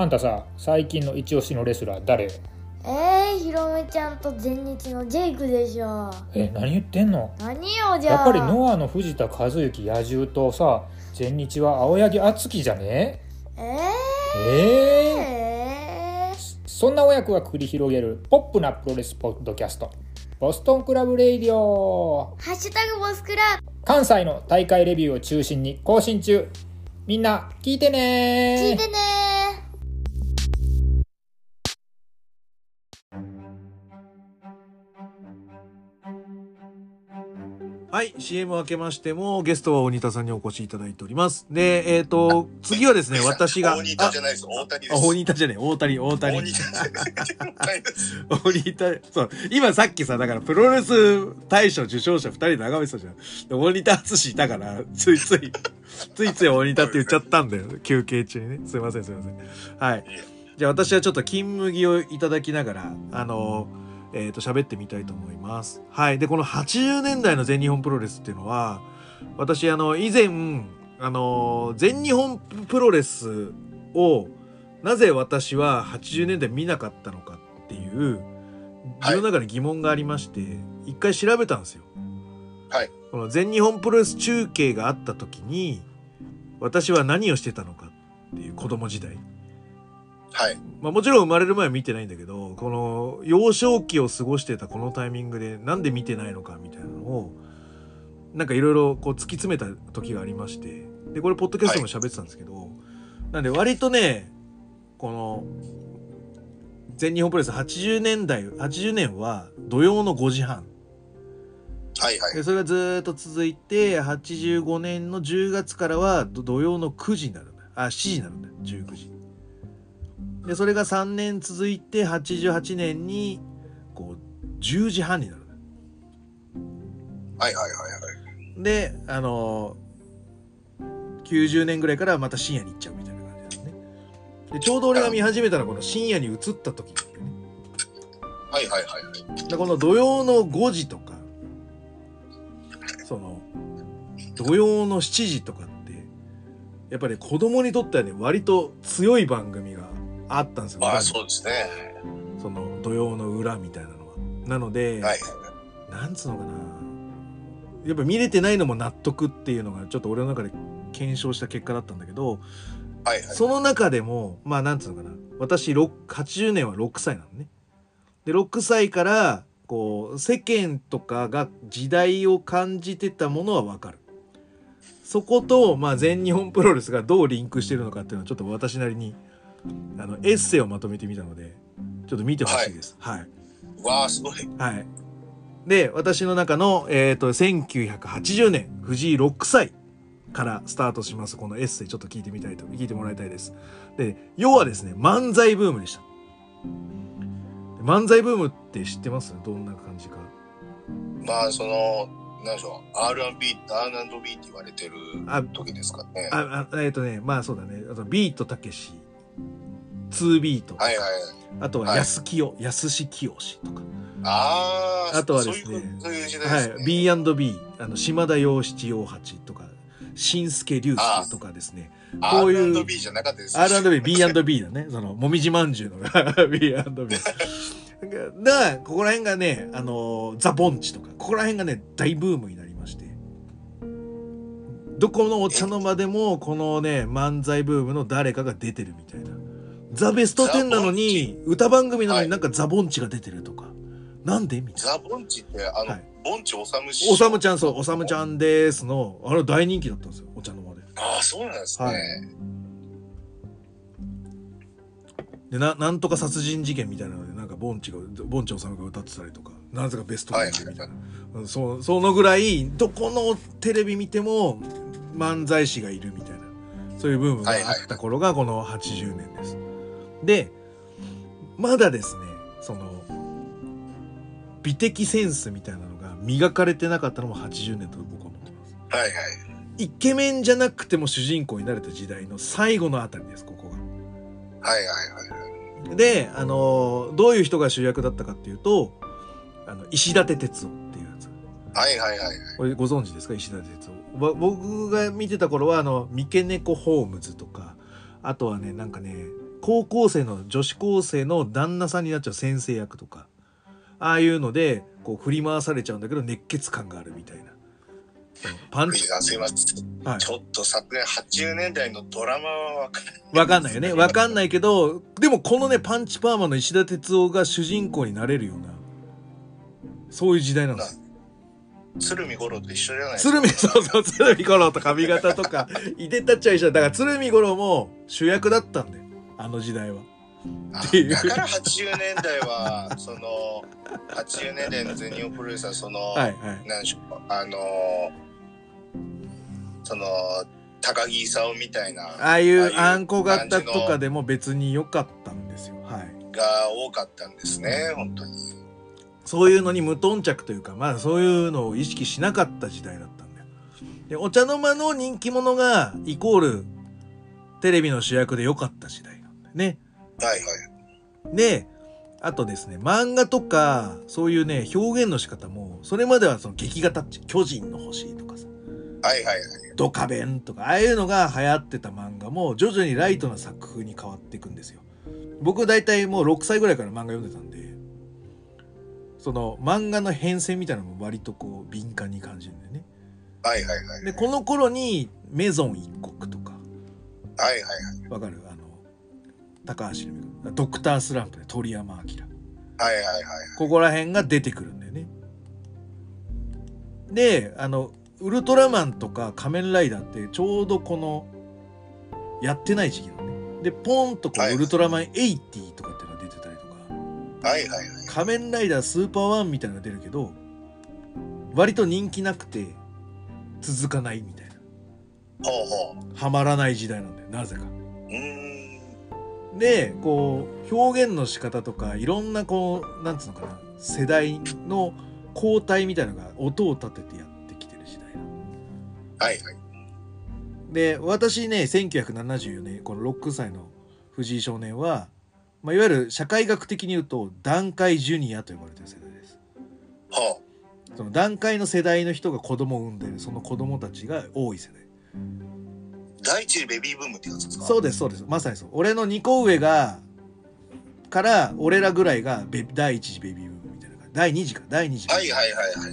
あんたさ、最近の一押しのレスラー誰？よえー、ひろめちゃんと全日のジェイクでしょ。え、何言ってんの？何よじゃあ。やっぱりノアの藤田和幸野獣とさ、全日は青柳亮生じゃね？ええー、ええー、そんな親子が繰り広げるポップなプロレスポッドキャスト、ボストンクラブレイディオ。ハッシュタグボスクラ関西の大会レビューを中心に更新中。みんな聞いてね聞いてねはい CM 明けましてもゲストは鬼田さんにお越しいただいておりますでえっ、と次はですね 私が大仁田じゃないです。大谷です。あ大田じゃねえ大谷大谷大仁田じゃない。鬼田、そう、今さっきさ、だからプロレス大賞受賞者二人眺めてたじゃん。で、鬼田敦いたから、ついつい、ついつい鬼田って言っちゃったんだよ。休憩中にね。すいません、すいません。はい。じゃあ私はちょっと金麦をいただきながら、あの、えっ、と、喋ってみたいと思います。はい。で、この80年代の全日本プロレスっていうのは、私、あの、以前、あの、全日本プロレスを、なぜ私は80年代見なかったのかっていう、自分の中で疑問がありまして、一回調べたんですよ。はい。この全日本プロレス中継があった時に、私は何をしてたのかっていう子供時代。はい。まあもちろん生まれる前は見てないんだけど、この幼少期を過ごしてたこのタイミングでなんで見てないのかみたいなのを、なんかいろいろこう突き詰めた時がありまして、で、これポッドキャストでも喋ってたんですけど、なんで割とね、この、全日本プロレス80年代、80年は土曜の5時半。はいはい。でそれがずーっと続いて、85年の10月からはど土曜の9時になるんだ。あ、7時になるんだ。19時。で、それが3年続いて、88年に、こう、10時半になる。はいはいはいはい。で、あのー90年ぐらいからまた深夜に行っちゃうみたいな感じですね。で、ちょうど俺が見始めたのはこの深夜に移った時なんだよね。はいはいはいはい。でこの土曜の5時とか、その、土曜の7時とかって、やっぱり子供にとってはね、割と強い番組があったんですよ。まあそうですね。その土曜の裏みたいなのは。なので、はい。なんつうのかな。やっぱ見れてないのも納得っていうのがちょっと俺の中で検証した結果だったんだけど、はいはい。その中でも、まあなんつうのかな。私、6 80年は6歳なのね。で、6歳から、こう世間とかが時代を感じてたものはわかるそこと、まあ、全日本プロレスがどうリンクしてるのかっていうのはちょっと私なりにあのエッセイをまとめてみたのでちょっと見てほしいですはいわあ、すごい。はい。で、私の中の、えっ、と、1980年、藤井6歳からスタートします、このエッセイ、ちょっと聞いてみたいと、聞いてもらいたいです。で、要はですね、漫才ブームでした。漫才ブームって知ってます？どんな感じか。まあ、その、なんでしょう、R&B、R&B って言われてるあ時ですかね。あ、あえっ、とね、まあそうだね、あと、ビートたけし、2ビート、はいはい。あとははい安清、安志清とか、ああ、あとはですねは。い、B&B、あの、島田洋七洋八とか、新助竜介とかですね、こういう R&B じゃなかったですね。R&B、B&B だね。その、もみじまんじゅうの B&B。だから、ここら辺がね、あの、ザ・ボンチとか、ここら辺がね、大ブームになりまして。どこのお茶の間でも、このね、漫才ブームの誰かが出てるみたいな。ザ・ベスト10なのに、歌番組なのになんかザ・ボンチが出てるとか。なんで？みたいな。ザ・ボンチって、あの、はいボンチおさむおさむちゃん、そう、おさむちゃんですの、あれ大人気だったんですよ、お茶の間で。ああ、そうなんですね。はいでななんとか殺人事件みたいなのでなんかボンチがボンチおさむが歌ってたりとかなぜかベスト10みたいな、うんそうそのぐらいどこのテレビ見ても漫才師がいるみたいなそういうブームがあった頃がこの80年です。でまだですねその美的センスみたいなのが磨かれてなかったのも80年と僕は思ってます。はいはい。イケメンじゃなくても主人公になれた時代の最後のあたりですここが。はいはいはい。で、あのーどういう人が主役だったかっていうと、あの、石立哲夫っていうやつ。はいはいはいはい。これご存知ですか？石立哲夫。ぼ僕が見てた頃は、あの、三毛猫ホームズとか、あとはね、なんかね、高校生の、女子高生の旦那さんになっちゃう先生役とか、ああいうので、こう振り回されちゃうんだけど、熱血感があるみたいな。パンチ、さんすいません。はいちょっと昨年80年代のドラマはわかんない。わかんないよね。わかんないけど、でもこのね、パンチパーマの石田哲夫が主人公になれるような、そういう時代なんです。鶴見五郎と一緒じゃない。鶴見、そうそう、鶴見五郎と髪型とか、いでたっちゃい一緒だ。だから鶴見五郎も主役だったんだよ。あの時代は。だから80年代は、その、80年代の全日本プロレスは、その、はいはい。なんでしょう、あのその、高木勲みたいな、ああいうあんこ型とかでも別に良かったんですよ。はい。が多かったんですね、本当に。そういうのに無頓着というか、まあそういうのを意識しなかった時代だったんだよ。で、お茶の間の人気者がイコールテレビの主役で良かった時代ね。はいはい。で、あとですね、漫画とか、そういうね、表現の仕方も、それまではその劇画タッチ、巨人の星とかさ、はいはいはい。ドカベンとか、ああいうのが流行ってた漫画も、徐々にライトな作風に変わっていくんですよ。僕大体もう6歳ぐらいから漫画読んでたんで、その漫画の変遷みたいなのも割とこう敏感に感じるんだよね。はいはいはい。で、この頃にメゾン一国とか、はいはいはい。わかる？高橋留美子ドクタースランプで鳥山明。はいはいはい。ここら辺が出てくるんだよね。で、あの、ウルトラマンとか仮面ライダーってちょうどこの、やってない時期なのね。で、ポンとこう、はいウルトラマン80とかっていうのが出てたりとか、はいはいはい。仮面ライダースーパーワンみたいなのが出るけど、割と人気なくて、続かないみたいな。ほうほう。ハマらない時代なんだよ、なぜか。うーん。でこう表現の仕方とかいろんなこうなんつうのかな世代の交代みたいなのが音を立ててやってきてる時代なのはいはい。で私ね1974年この6歳の藤井少年は、まあ、いわゆる社会学的に言うと段階ジュニアと呼ばれてる世代ですほその段階の世代の人が子供を産んでるその子供たちが多い世代う。第一次ベビーブームってやつですか？そうですそうですまさにそう俺の2個上がから俺らぐらいがベ第一次ベビーブームみたいな感じ第2次か第2次はいはいはいはい。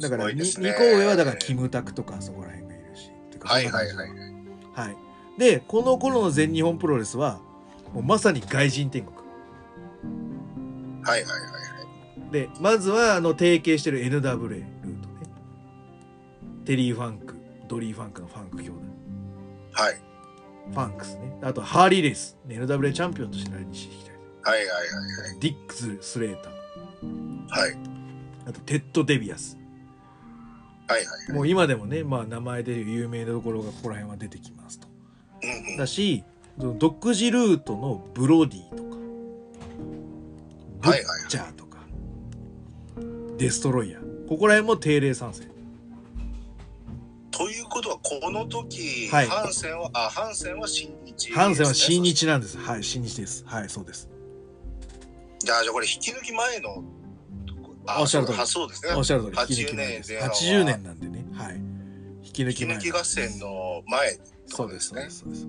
だからすごい 2, ですね個上はだからキムタクとかそこら辺がいるし。はいはいはい。はい。で、この頃の全日本プロレスは、もうまさに外人天国。はいはいはいはい。でまずはあの提携してる NWA ルートねテリー・ファンクドリー・ファンクのファンク兄弟。はい。ファンクスね。あとハーリー・レイス、ね NWA チャンピオンとして来日してきたりはいはいはいディックス・スレーター。はい。はい。あとテッド・デビアス。はいはい。もう今でもね、まあ、名前で有名なところがここら辺は出てきますと。うんうん。だし独自ルートのブロディとか。ブはいはい。ッチャーとか、デストロイヤー。ここら辺も定例参戦ということは、この時、はい。ハンセンは、あ、ハンセンは新日、ハンセンは新。日なんです。はい新日です。はいそうです。じゃあ、じゃあこれ引き抜き前の、あおっしゃる通り。そうですね。おっしゃる通り。80引き抜き前です。年前半は80年なんでね。はい。引き抜引き前。き抜き合戦の前。そうですそうねですそうです。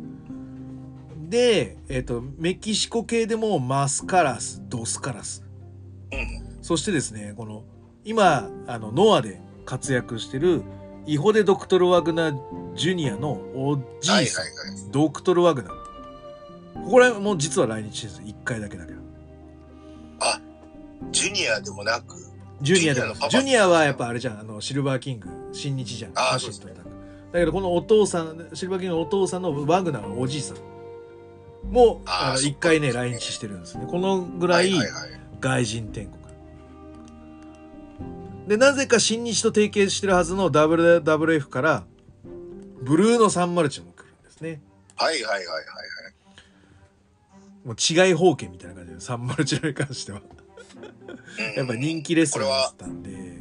でえっ、とメキシコ系でもマスカラスドスカラス。うん。そしてですねこの今あのノアで活躍してるイホデ・ドクトル・ワグナー・ジュニアのおじはいはいいさん、はい。ドクトル・ワグナ。ーここら辺も実は来日してるんです。1回だけだけど。ジュニアでもなく、ジュニアでも。ジュニアはやっぱあれじゃん。あのシルバーキング。新日じゃん。あーワシントンだけどこのお父さんシルバーキングのお父さんのワグナーのおじいさん。もあのあーそっか1回ね。来日してるんですね。このぐらい。外人天国でなぜか新日と提携してるはずの WWF からブルーの301も来るんですねはいはいはいはいはい。もう違い方形みたいな感じで301に関してはうんやっぱ人気レスラーだったんで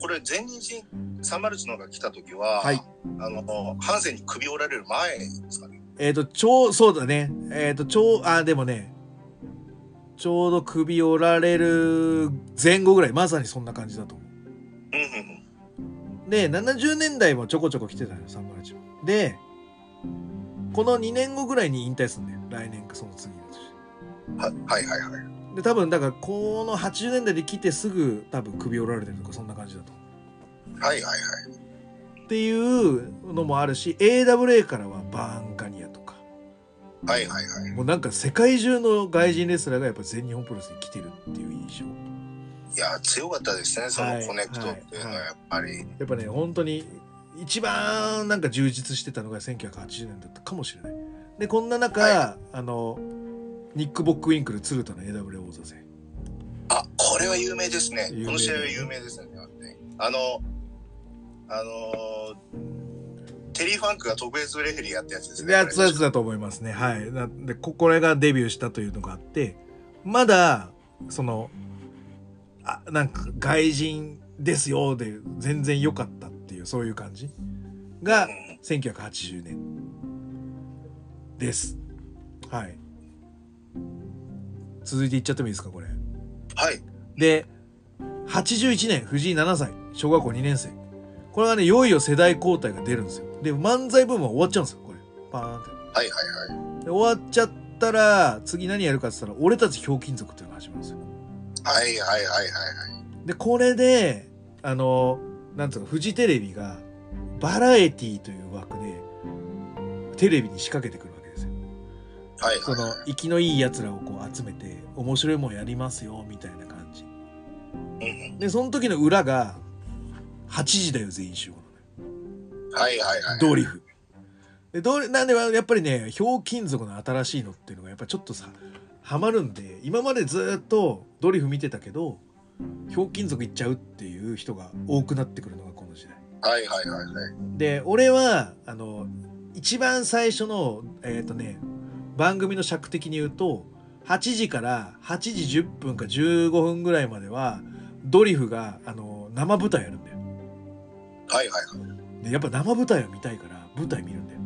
これ前日301のが来た時は、はいあの、ハンセンに首折られる前ですかね。えっ、とちょうそうだねえっ、とちょうあでもねちょうど首折られる前後ぐらいまさにそんな感じだと思う。で70年代もちょこちょこ来てたのよ301もでこの2年後ぐらいに引退するんだよ来年かその次の年ははいはいはい。で多分だからこの80年代で来てすぐ多分首折られてるとかそんな感じだと思はいはいはい。うっていうのもあるし AWA からはバーンカニアとかはいはいはい。もうなんか世界中の外人レスラーがやっぱ全日本プロレスに来てるっていう印象いや、強かったですね、そのコネクトっていうのははいやっぱり。やっぱね本当に一番なんか充実してたのが1980年だったかもしれないでこんな中、はあのニック・ボックウィンクル鶴田の AWA 王座戦あ、これは有名ですね有名。この試合は有名ですね。あの、あのテリー・ファンクが特別レフェリーやったやつですね。やつやつだと思いますねはいなんでここれがデビューしたというのがあってまだそのあなんか外人ですよで全然良かったっていうそういう感じ？がうん1980年。です。はい。続いていっちゃってもいいですかこれ。はい。で81年藤井7歳小学校2年生。これはねいよいよ世代交代が出るんですよ。で漫才ブームは終わっちゃうんですよこれ。パーンって。はいはいはい。で終わっちゃったら次何やるかって言ったら俺たちひょうきん族っていうのが始まるんですよはいはいはいはいはい。でこれであのなんつうのフジテレビがバラエティーという枠でテレビに仕掛けてくるわけですよはいそのはいはい。生きのいいやつらをこう集めて面白いもんやりますよみたいな感じでその時の裏が8時だよ全員集合なのよはいはいはい。ドリフでドリなんでやっぱりねひょうきん族の新しいのっていうのがやっぱちょっとさハマるんで今までずっとドリフ見てたけどひょうきん族行っちゃうっていう人が多くなってくるのがこの時代はいはいはいはい。で俺はあの一番最初のえっ、とね番組の尺的に言うと8時から8時10分か15分ぐらいまではドリフがあの生舞台やるんだよはいはいはい。でやっぱ生舞台を見たいから舞台見るんだよ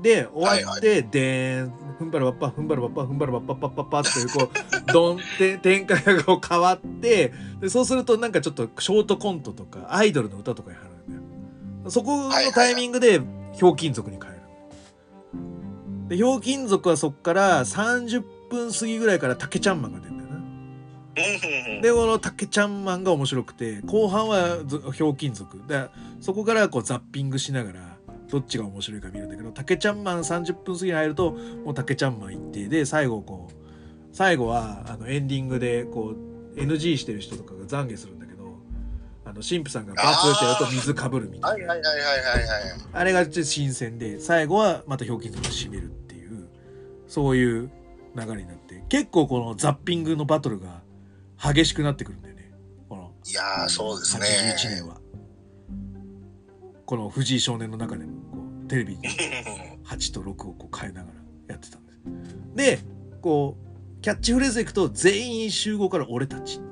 で終わって、でーんふんばらばっぱふんばらばっぱふんばらばっぱっぱっぱっぱっていうこうドンって展開がこう変わってでそうするとなんかちょっとショートコントとかアイドルの歌とかに入るんだよそこのタイミングでひょうきん族に変えるでひょうきん族はそっから30分過ぎぐらいからたけちゃんマンが出るんだよなでこのたけちゃんマンが面白くて後半はひょうきん族でそこからこうザッピングしながらどっちが面白いか見るんだけどたけちゃんマン30分過ぎに入るともうたけちゃんマン一定で最後こう最後はあのエンディングでこう NG してる人とかが懺悔するんだけどあの神父さんがバツってやると水かぶるみたいなはいはいはいはいはいはい。あれがちょっと新鮮で最後はまたひょうきん族が締めるっていうそういう流れになって結構このザッピングのバトルが激しくなってくるんだよねこのいやー、そうですね。81年はこの藤井少年の中でもこうテレビに 8と6をこう変えながらやってたんです。でこうキャッチフレーズでいくと全員集合から俺たち。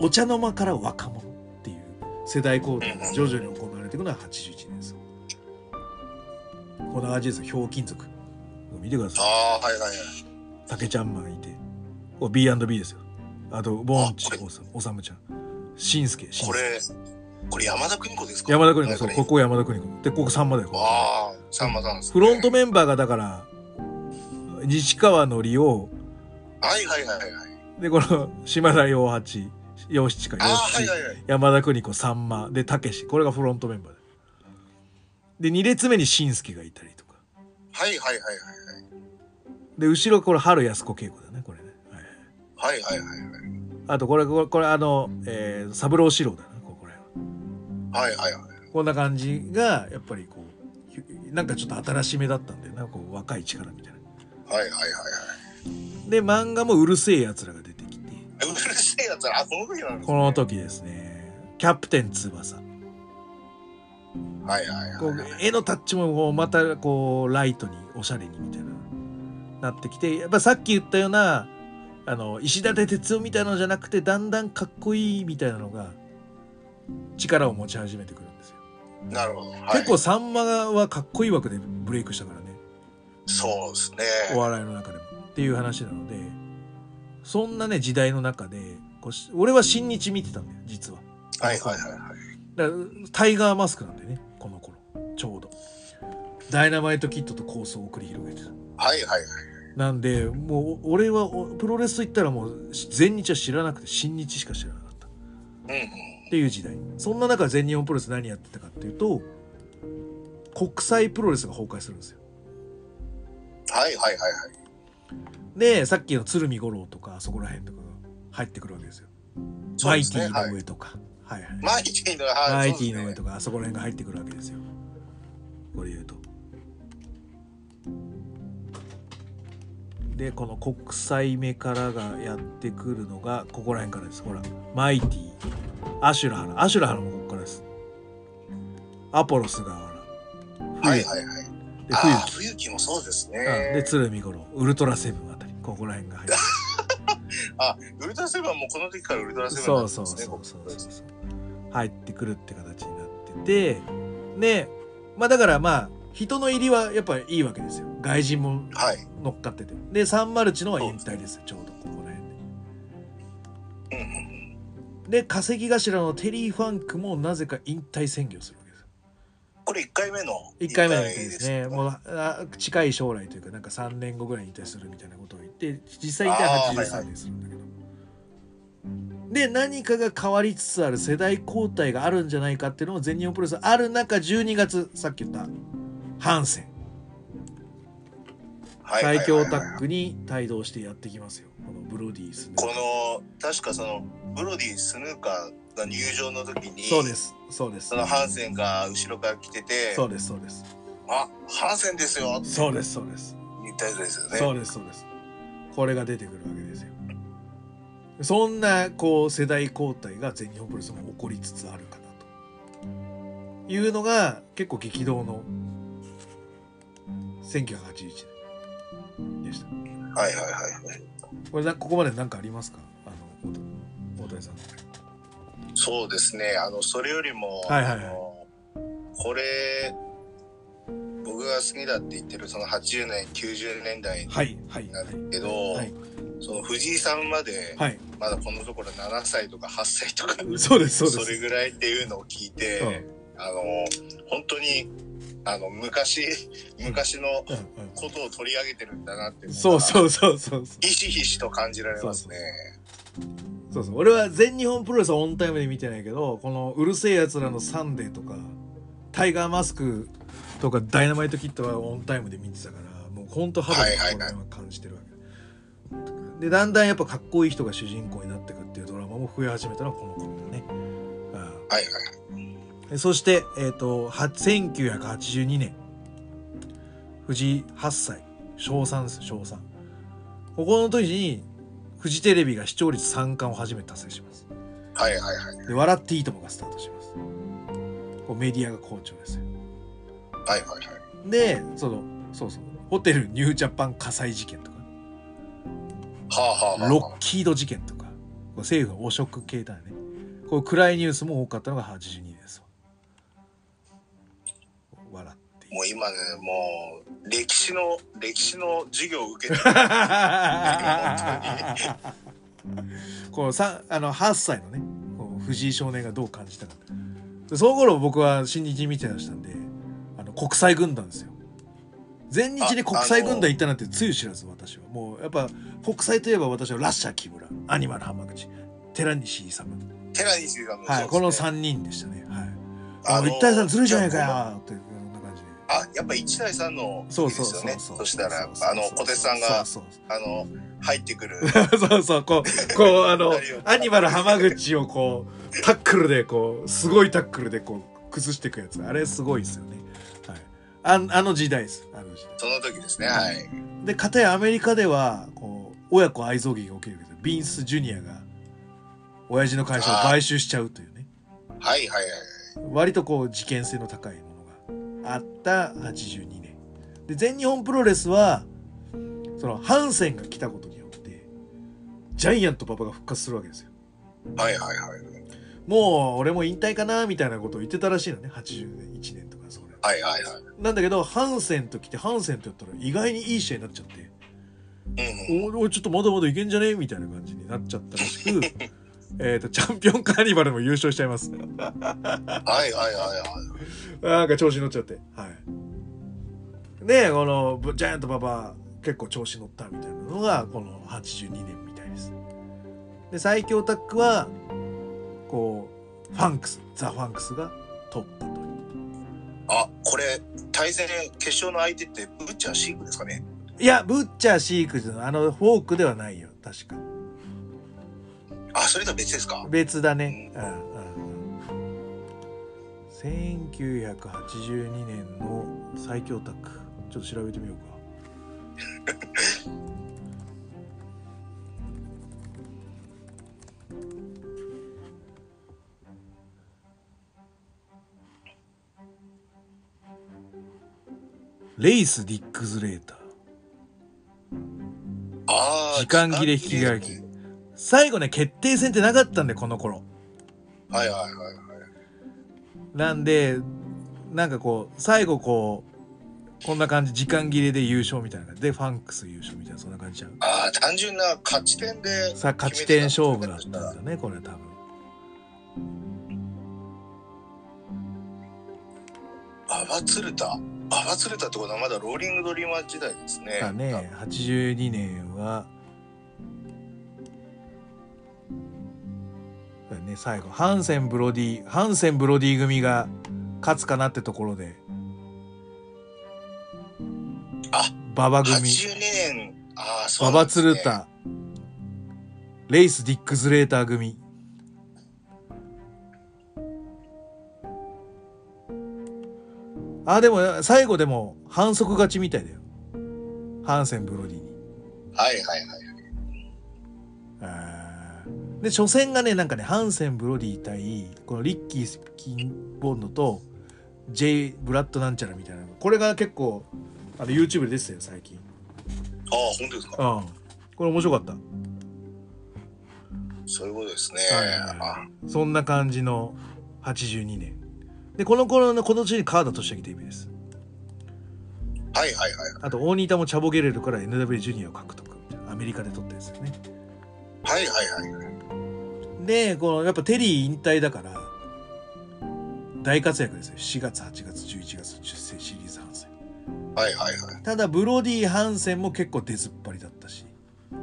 お茶の間から若者っていう世代交代が徐々に行われていくのは81年ですこんな感じですよひょうきん族見てください。ああ、はいはいはい。竹ちゃんマンいて B&B ですよ。あとボーンチおさむちゃん。しんすけ。これ、これ山田邦子ですか？山田邦子そうこここ山田邦子。でここさんまだよ。ああ、さんまさんです、フロントメンバーがだから西川のりおはいはいはいはい。でこの島田洋八洋七か洋七。はいはいはい。山田邦子さんま。でたけし。これがフロントメンバーでで2列目にしんすけがいたりとか。はいはいはいはいで後ろこれ春安子恵子だねこれね、はいはい。はいはいはいはい。あとこれこれこれあの、えー、三郎四郎だなはいはいはい。こんな感じがやっぱりこうひなんかちょっと新しめだったんでなんかこう若い力みたいなはいはいはいはい。で漫画もうるせえやつらが出てきてうるせえやつら、あ、この時なんですねこの時ですねキャプテン翼はいはいはい。こう絵のタッチもこうまたこうライトにおしゃれにみたいななってきてやっぱさっき言ったようなあの石立哲夫みたいなのじゃなくてだんだんかっこいいみたいなのが力を持ち始めてくるんですよ、なるほど。はい、結構さんまはかっこいい枠でブレイクしたからねそうですね。お笑いの中でもっていう話なのでそんなね時代の中でこうし俺は新日見てたんだよ実ははいはいはいはい。だタイガーマスクなんだよねこの頃ちょうどダイナマイトキッドと構想を繰り広げてたはいはいはい。なんでもう俺はおプロレスといったらもう全日は知らなくて新日しか知らなかったっうんうん。ていう時代。そんな中全日本プロレス何やってたかっていうと国際プロレスが崩壊するんですよ。はいはいはいはい。でさっきの鶴見五郎とかそこら辺とかが入ってくるわけですよ。マイティの上とか、はい、はい。マイティの、はいマイティの上とかあそこら辺が入ってくるわけですよ。これ言うとでこの国際目からがやってくるのがここら辺からです。ほらマイティアシュラハラ。アシュラハラもここからです。アポロスがほら。はいはいはい。で冬冬木もそうです木うん。でね。鶴見五郎。ウルトラセブンあたり。ここら辺が入って あ、ウルトラセブンはもうこの時からウルトラセブンそうなんですね。そうそうそう僕そうそう。入ってくるって形になってて。でまあだからまあ人の入りはやっぱりいいわけですよ外人もはい。乗っかってて。でサンマルチノは引退ですよちょうどここら辺で。うん。で稼ぎ頭のテリー・ファンクもなぜか引退宣言をするわけです。これ1回目の1回目の引退ですね。もうあ近い将来というかなんか3年後ぐらいに引退するみたいなことを言って実際引退あー83年するんだけど、で何かが変わりつつある世代交代があるんじゃないかっていうのも全日本プロレスある中12月さっき言ったハンセン。はいはいはいはい最強タッグに帯同してやってきますよ。このブロディスこの、確かその、ブロディ・スヌーカーが入場の時に、そうです。そうです。そのハンセンが後ろから来てて、そうですそうです。あ、ハンセンですよ。そうですそうです。言ったやつですよね。そうですそうです。これが出てくるわけですよ。そんなこう世代交代が全日本プロレスも起こりつつあるかなと。いうのが結構激動の1981年でしたはいはいはい。これなここまで何かありますか？あの大大谷さん。そうですね。あの、それよりも、はいはいはい。あのこれ、僕が好きだって言ってるその80年、90年代はいはいなはい。んだけど、はい。その藤井さんまで、はい。まだこのところ7歳とか8歳とか、そうですそうです。それぐらいっていうのを聞いて、あの、本当に、あの、昔、昔のことを取り上げてるんだなってそうそうそうそうそう。ひしひしと感じられますね。そうそう。俺は全日本プロレスはオンタイムで見てないけどこのうるせえやつらのサンデーとかタイガーマスクとかダイナマイトキットはオンタイムで見てたからもうほんと肌ではいはいはい。これは感じてるわけ、でだんだんやっぱかっこいい人が主人公になってくっていうドラマも増え始めたのはこの頃だね、うんはいはい。でそして、えっ、と、は1982年、藤井8歳、小3です、小3。ここの時に、フジテレビが視聴率3冠を初めて達成します。はいはいはい。で、笑っていいともがスタートします。こうメディアが好調ですよ。はいはいはい。で、その、そうそう、ホテルニュージャパン火災事件とか、はあはあはあ。ロッキード事件とか、政府の汚職系だよね。こう暗いニュースも多かったのが82年ですもう今ね、もう、歴史の、歴史の授業を受けてる。このさあの8歳のね藤井少年がどう感じたか。でその頃僕は新日見てましたんであの国際軍団ですよ。全日に国際軍団行ったなんてつゆ知らず私は。もうやっぱ国際といえば私はラッシャー木村アニマル浜口寺西勇寺西さんの、はい、このそうですね。3人でしたね。はい。あの一対3ずるいじゃないかよってあ、やっぱ1対3のそう時ですよね。そうそうそうそしたら、あの、小手さんが、あの、入ってくる。そうそう、こう、こう、あの、アニマル浜口をこう、タックルで、こう、すごいタックルで、こう、崩していくやつ。あれすごいですよね。はい。ああの時代です。あの時代。その時ですね、はい。で、かたやアメリカでは、こう、親子愛憎劇が起きるけど、ビンス・ジュニアが、親父の会社を買収しちゃうというね。はいはいはい。割とこう、事件性の高いものがあった82年。で、全日本プロレスは、その、ハンセンが来たことによって、ジャイアントパパが復活するわけですよ。はいはいはい。もう俺も引退かなみたいなことを言ってたらしいのね81年とかそれはいはいはい。なんだけどハンセンと来てハンセンとやったら意外にいい試合になっちゃってうんうん。おおちょっとまだまだいけんじゃねみたいな感じになっちゃったらしく えっとチャンピオンカーニバルも優勝しちゃいます。はいはいはいはい。なんか調子乗っちゃって。はい。でこのジャイアント馬場結構調子乗ったみたいなのがこの82年みたいです。で最強タッグはこうファンクスザ・ファンクスが取ったという。あ、これ、対戦、決勝の相手って、ブッチャーシークですかね？いやブッチャーシークズのあのフォークではないよ確かあ、それとは別ですか？別だね。うん。うんうん。1982年の最強タッグ。ちょっと調べてみようか。レイス・ディックズレーター。時間切れ引き換え機最後ね決定戦ってなかったんでこの頃はいはいはいはい。なんでなんかこう最後こうこんな感じ時間切れで優勝みたいなでファンクス優勝みたいなそんな感じちゃうああ、単純な勝ち点で。さあ勝ち点勝負だったんだねこれ多分アバツルタ。アバツルタってことはまだローリングドリーマー時代ですね。だね82年はだね最後ハンセンブロディハンセンブロディ組が勝つかなってところで。あ馬場組。82年。ああ、そう馬場鶴田。レイス・ディックズレーター組。あでも最後でも反則勝ちみたいだよ。ハンセン・ブロディに。はいはいはい。で初戦がねなんかねハンセン・ブロディ対このリッキー・キンボンドと J・ ブラッドなんちゃらみたいなこれが結構あの YouTube で出てたよ最近。ああ、本当ですか？うん。これ面白かった。そういうことですね。はいそんな感じの82年。でこの頃のこの年に川田俊明デビューです。あはいはいはい。あと大仁田もチャボゲレルから NW ジュニアを獲得みたいな。アメリカで取ったやつですね。はいはいはい。でこのやっぱテリー引退だから大活躍ですよ。4月8月11月10世シリーズ反戦はいはいはい。ただブロディ・ハンセンも結構出ずっぱりだったし。うん。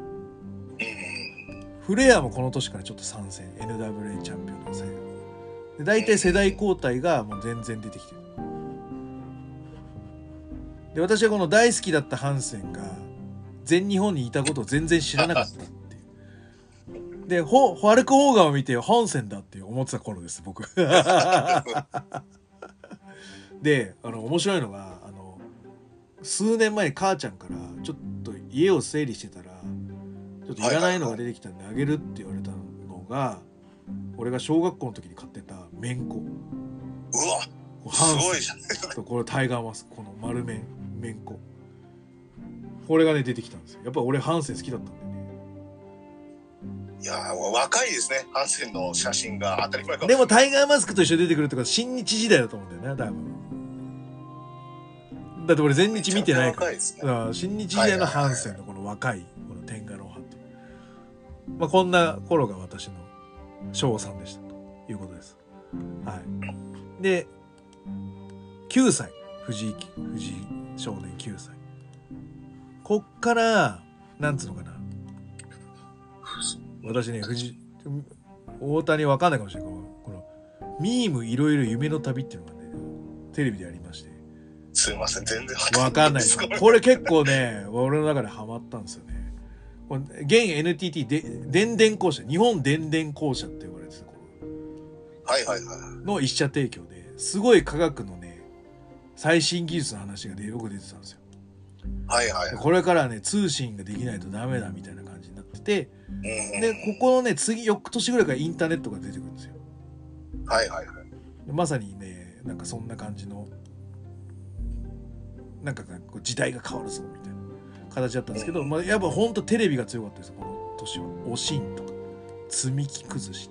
フレアもこの年からちょっと参戦。NWA チャンピオンの際で大体世代交代がもう全然出てきてる。で私はこの大好きだったハンセンが全日本にいたことを全然知らなかった でホホワルク・ホーガンを見てハンセンだって思ってた頃です僕。であの面白いのがあの数年前に母ちゃんからちょっと家を整理してたらちょっといらないのが出てきたんであげるって言われたのが俺が小学校の時に買ってためんこうわすごいじゃんとこれタイガーマスクこの丸麺めんここれがね出てきたんですよ。やっぱ俺ハンセン好きだったんで。ねいやー若いですね。ハンセンの写真が当たり前かもでもタイガーマスクと一緒に出てくるってことは新日時代だと思うんだよね多分。だって俺全日見てないから。ね。新日時代のハンセンのこの若いこの天下の派っていうまあこんな頃が私の昭和さんでしたということです。はい。で9歳。藤井藤井少年9歳。こっからなんつうのかな私ね大谷わかんないかもしれない。けどこのミームいろいろ夢の旅っていうのがねテレビでやりまして。すいません全然わかんないです。これ。結構ね俺の中でハマったんですよね。現 NTT で電電公社日本電電公社って呼ばれてたこはいはいはいのの一社提供ですごい科学のね最新技術の話がねよく出てたんですよはいはい。はいこれからはね通信ができないとダメだみたいな感じになっててうん。うんでここのね次翌年ぐらいからインターネットが出てくるんですよ。はいはいはい。でまさにねなんかそんな感じのなんかこう時代が変わるぞみたいな形だったんですけど、まあ、やっぱほんとテレビが強かったですよこの年は「おしん」と。か「積み木崩し」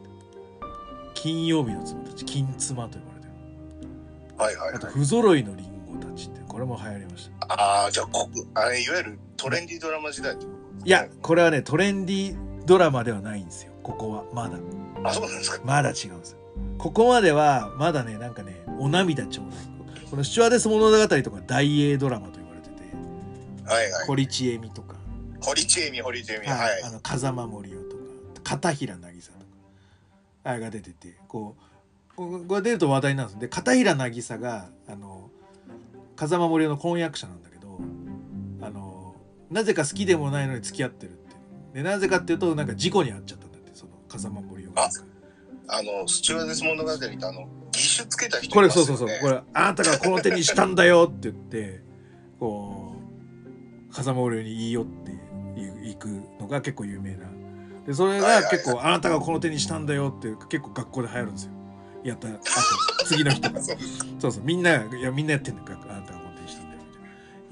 金曜日の妻たち金妻と呼ばれてる。はいはいあと「はい不揃いのリンゴたち」ってこれも流行りました。ああじゃあこあれいわゆるトレンディードラマ時代いやこれはねトレンディードラマではないんですよ。ここはまだ。あそうなんですか？まだ違うんですよ。ここまではまだねなんかねお涙ちょうだい。このスチュワーデス物語とか大英ドラマと言われてて。はいはい。堀ちえみとか、堀ちえみ堀ちえみははい。いあの風間森夫とか。片平渚とか。あれが出ててこうここれ出ると話題なんですで片平渚があの風間森夫の婚約者なんだけどあのなぜか好きでもないのに付き合ってるってでなぜかっていうとなんか事故に遭っちゃったんだってその風間森夫が。ああのスチュワーデス物語ってあの義手つけた人これそうそうそう。これあなたがこの手にしたんだよって言ってこう風間森夫に言い寄っていくのが結構有名な。でそれが結構あなたがこの手にしたんだよって結構学校で流行るんですよやったあと次の人が そう。そうみんながいやみんなやってんだよあなたがこの手にしたんだよみたいな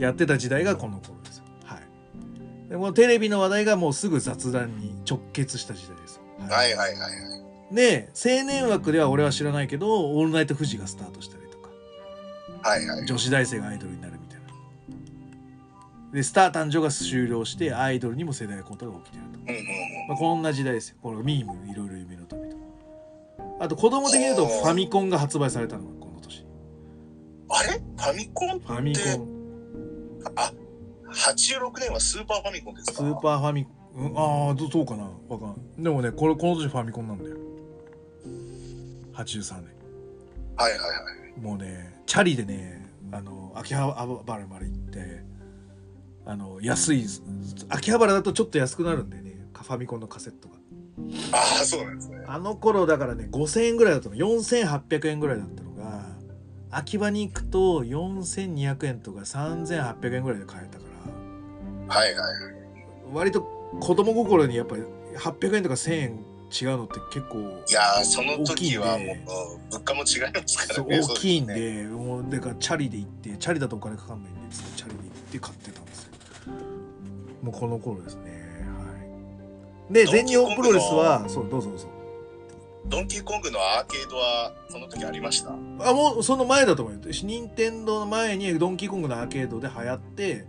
やってた時代がこの頃ですよ。はい。でもうテレビの話題がもうすぐ雑談に直結した時代ですはい。はいはいはいで青年枠では俺は知らないけど「オールナイトフジ」がスタートしたりとか。はいはい。女子大生がアイドルになるみたいな。でスター誕生が終了してアイドルにも世代交代が起きてると、うんうんうん。まあ、こんな時代ですよ。このミームいろいろあと子供的に言うとファミコンが発売されたのがこの年。あれ？ファミコンって？ファミコン。あ86年はスーパーファミコンですスかーパーファミうんああどそうかな。わかんない。でもねこれこの年ファミコンなんだよ。83年。はいはいはい。もうねチャリでねあの秋葉原まで行ってあの安い秋葉原だとちょっと安くなるんでねファミコンのカセットがああそうなんですね。あの頃だからね5000円ぐらいだったの。4800円ぐらいだったのが秋葉に行くと4200円とか3800円ぐらいで買えたから。はいはいはい。割と子供心にやっぱり800円とか1000円違うのって結構いやーその時はもう物価も違いますからね大きいんそうすね。でもうだからチャリで行ってチャリだとお金かかんないんでチャリで行って買ってたんですよ。もうこの頃ですね。はいで全日本プロレスはそうどうぞどうぞ。ドンキーコングのアーケードはその時ありました？あもうその前だと思うよ。任天堂の前にドンキーコングのアーケードで流行って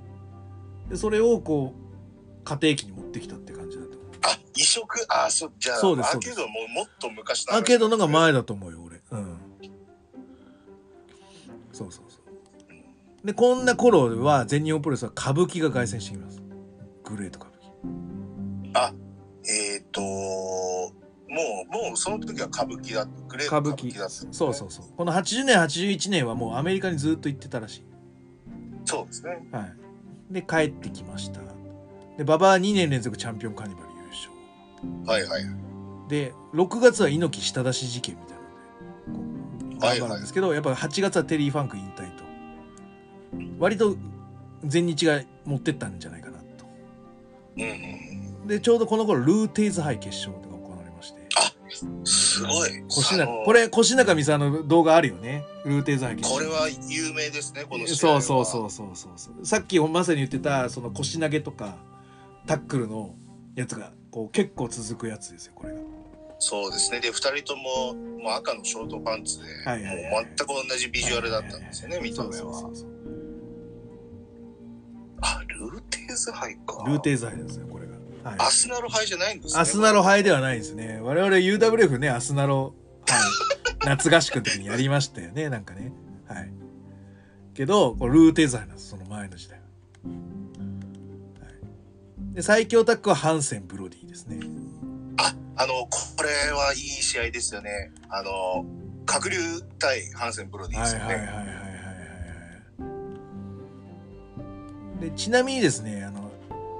でそれをこう家庭機に持ってきたって感じだと思うあ移植あそうじゃあそうですアーケードはもうもっと昔アーケードの方が前だと思うよ俺。うん。そうそうそう。でこんな頃は全日本プロレスは歌舞伎が凱旋してきます。グレート歌舞伎。あえっ、ー、ともうもうその時は歌舞伎だグレート歌舞伎。歌舞伎だねそうそうそう。この80年81年はもうアメリカにずっと行ってたらしい。そうですね。はい。で帰ってきました。で馬場は2年連続チャンピオンカーニバル優勝。はいはい。で6月は猪木舌出し事件みたいなので頑張るんですけど、やっぱ8月はテリー・ファンク引退と。割と全日が持ってったんじゃないかなと。うんうんでちょうどこの頃ルーテイズ杯決勝とか行われましてうん。すごい。腰中これ腰中美沙の動画あるよねルーテイズ杯決勝これは有名ですね、この試合そは。うそうそうそうそうそうさっきまさに言ってたその腰投げとかタックルのやつがこう結構続くやつですよこれがそうですね。で、二人とも、もう赤のショートパンツで、はいはいはいもう全く同じビジュアルだったんですよね、見た目はそうそう。そうあ、ルーテーズ杯か。ルーテイズ杯ですよこれが、はい、アスナロ杯じゃないんですね。アスナロ杯ではないですね。我々 UWF ねアスナロ杯夏合宿の時にやりましたよねなんかね。はい。けどこれルーテイズ杯なんですその前の時代は、はい、で最強タッグはハンセンブロディですね。あ、あの、これはいい試合ですよね。あの、角竜対ハンセンブロディですよね。はいはいはいはいはいはいはいでちなみにですねあの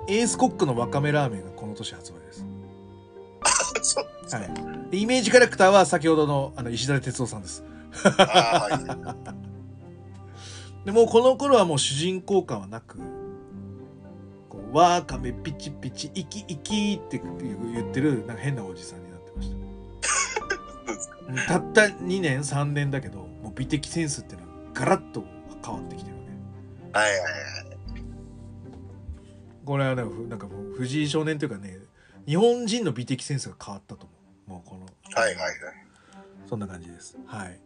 エースコックのわかめラーメンがこの年発売です、そうですね。はい、でイメージキャラクターは先ほどのあの石田哲夫さんですあーはい。でもうこの頃はもう主人公感はなくこうわかめピチピチイキイキって言ってるなんか変なおじさんになってましたたった2年3年だけどもう美的センスっていうのはガラッと変わってきてるねはいはいはい。これはねふなんかもう藤井少年というかね日本人の美的センスが変わったと思う。もうこのはいはいはい。そんな感じです。はい。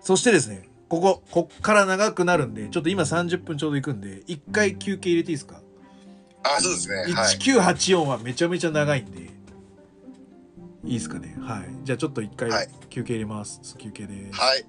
そしてですねこここっから長くなるんでちょっと今30分ちょうどいくんで一回休憩入れていいですか？あ、そうですね。はい。1984はめちゃめちゃ長いんで。いいですかね？はい。じゃあちょっと一回はい。休憩入れます、休憩です、はい。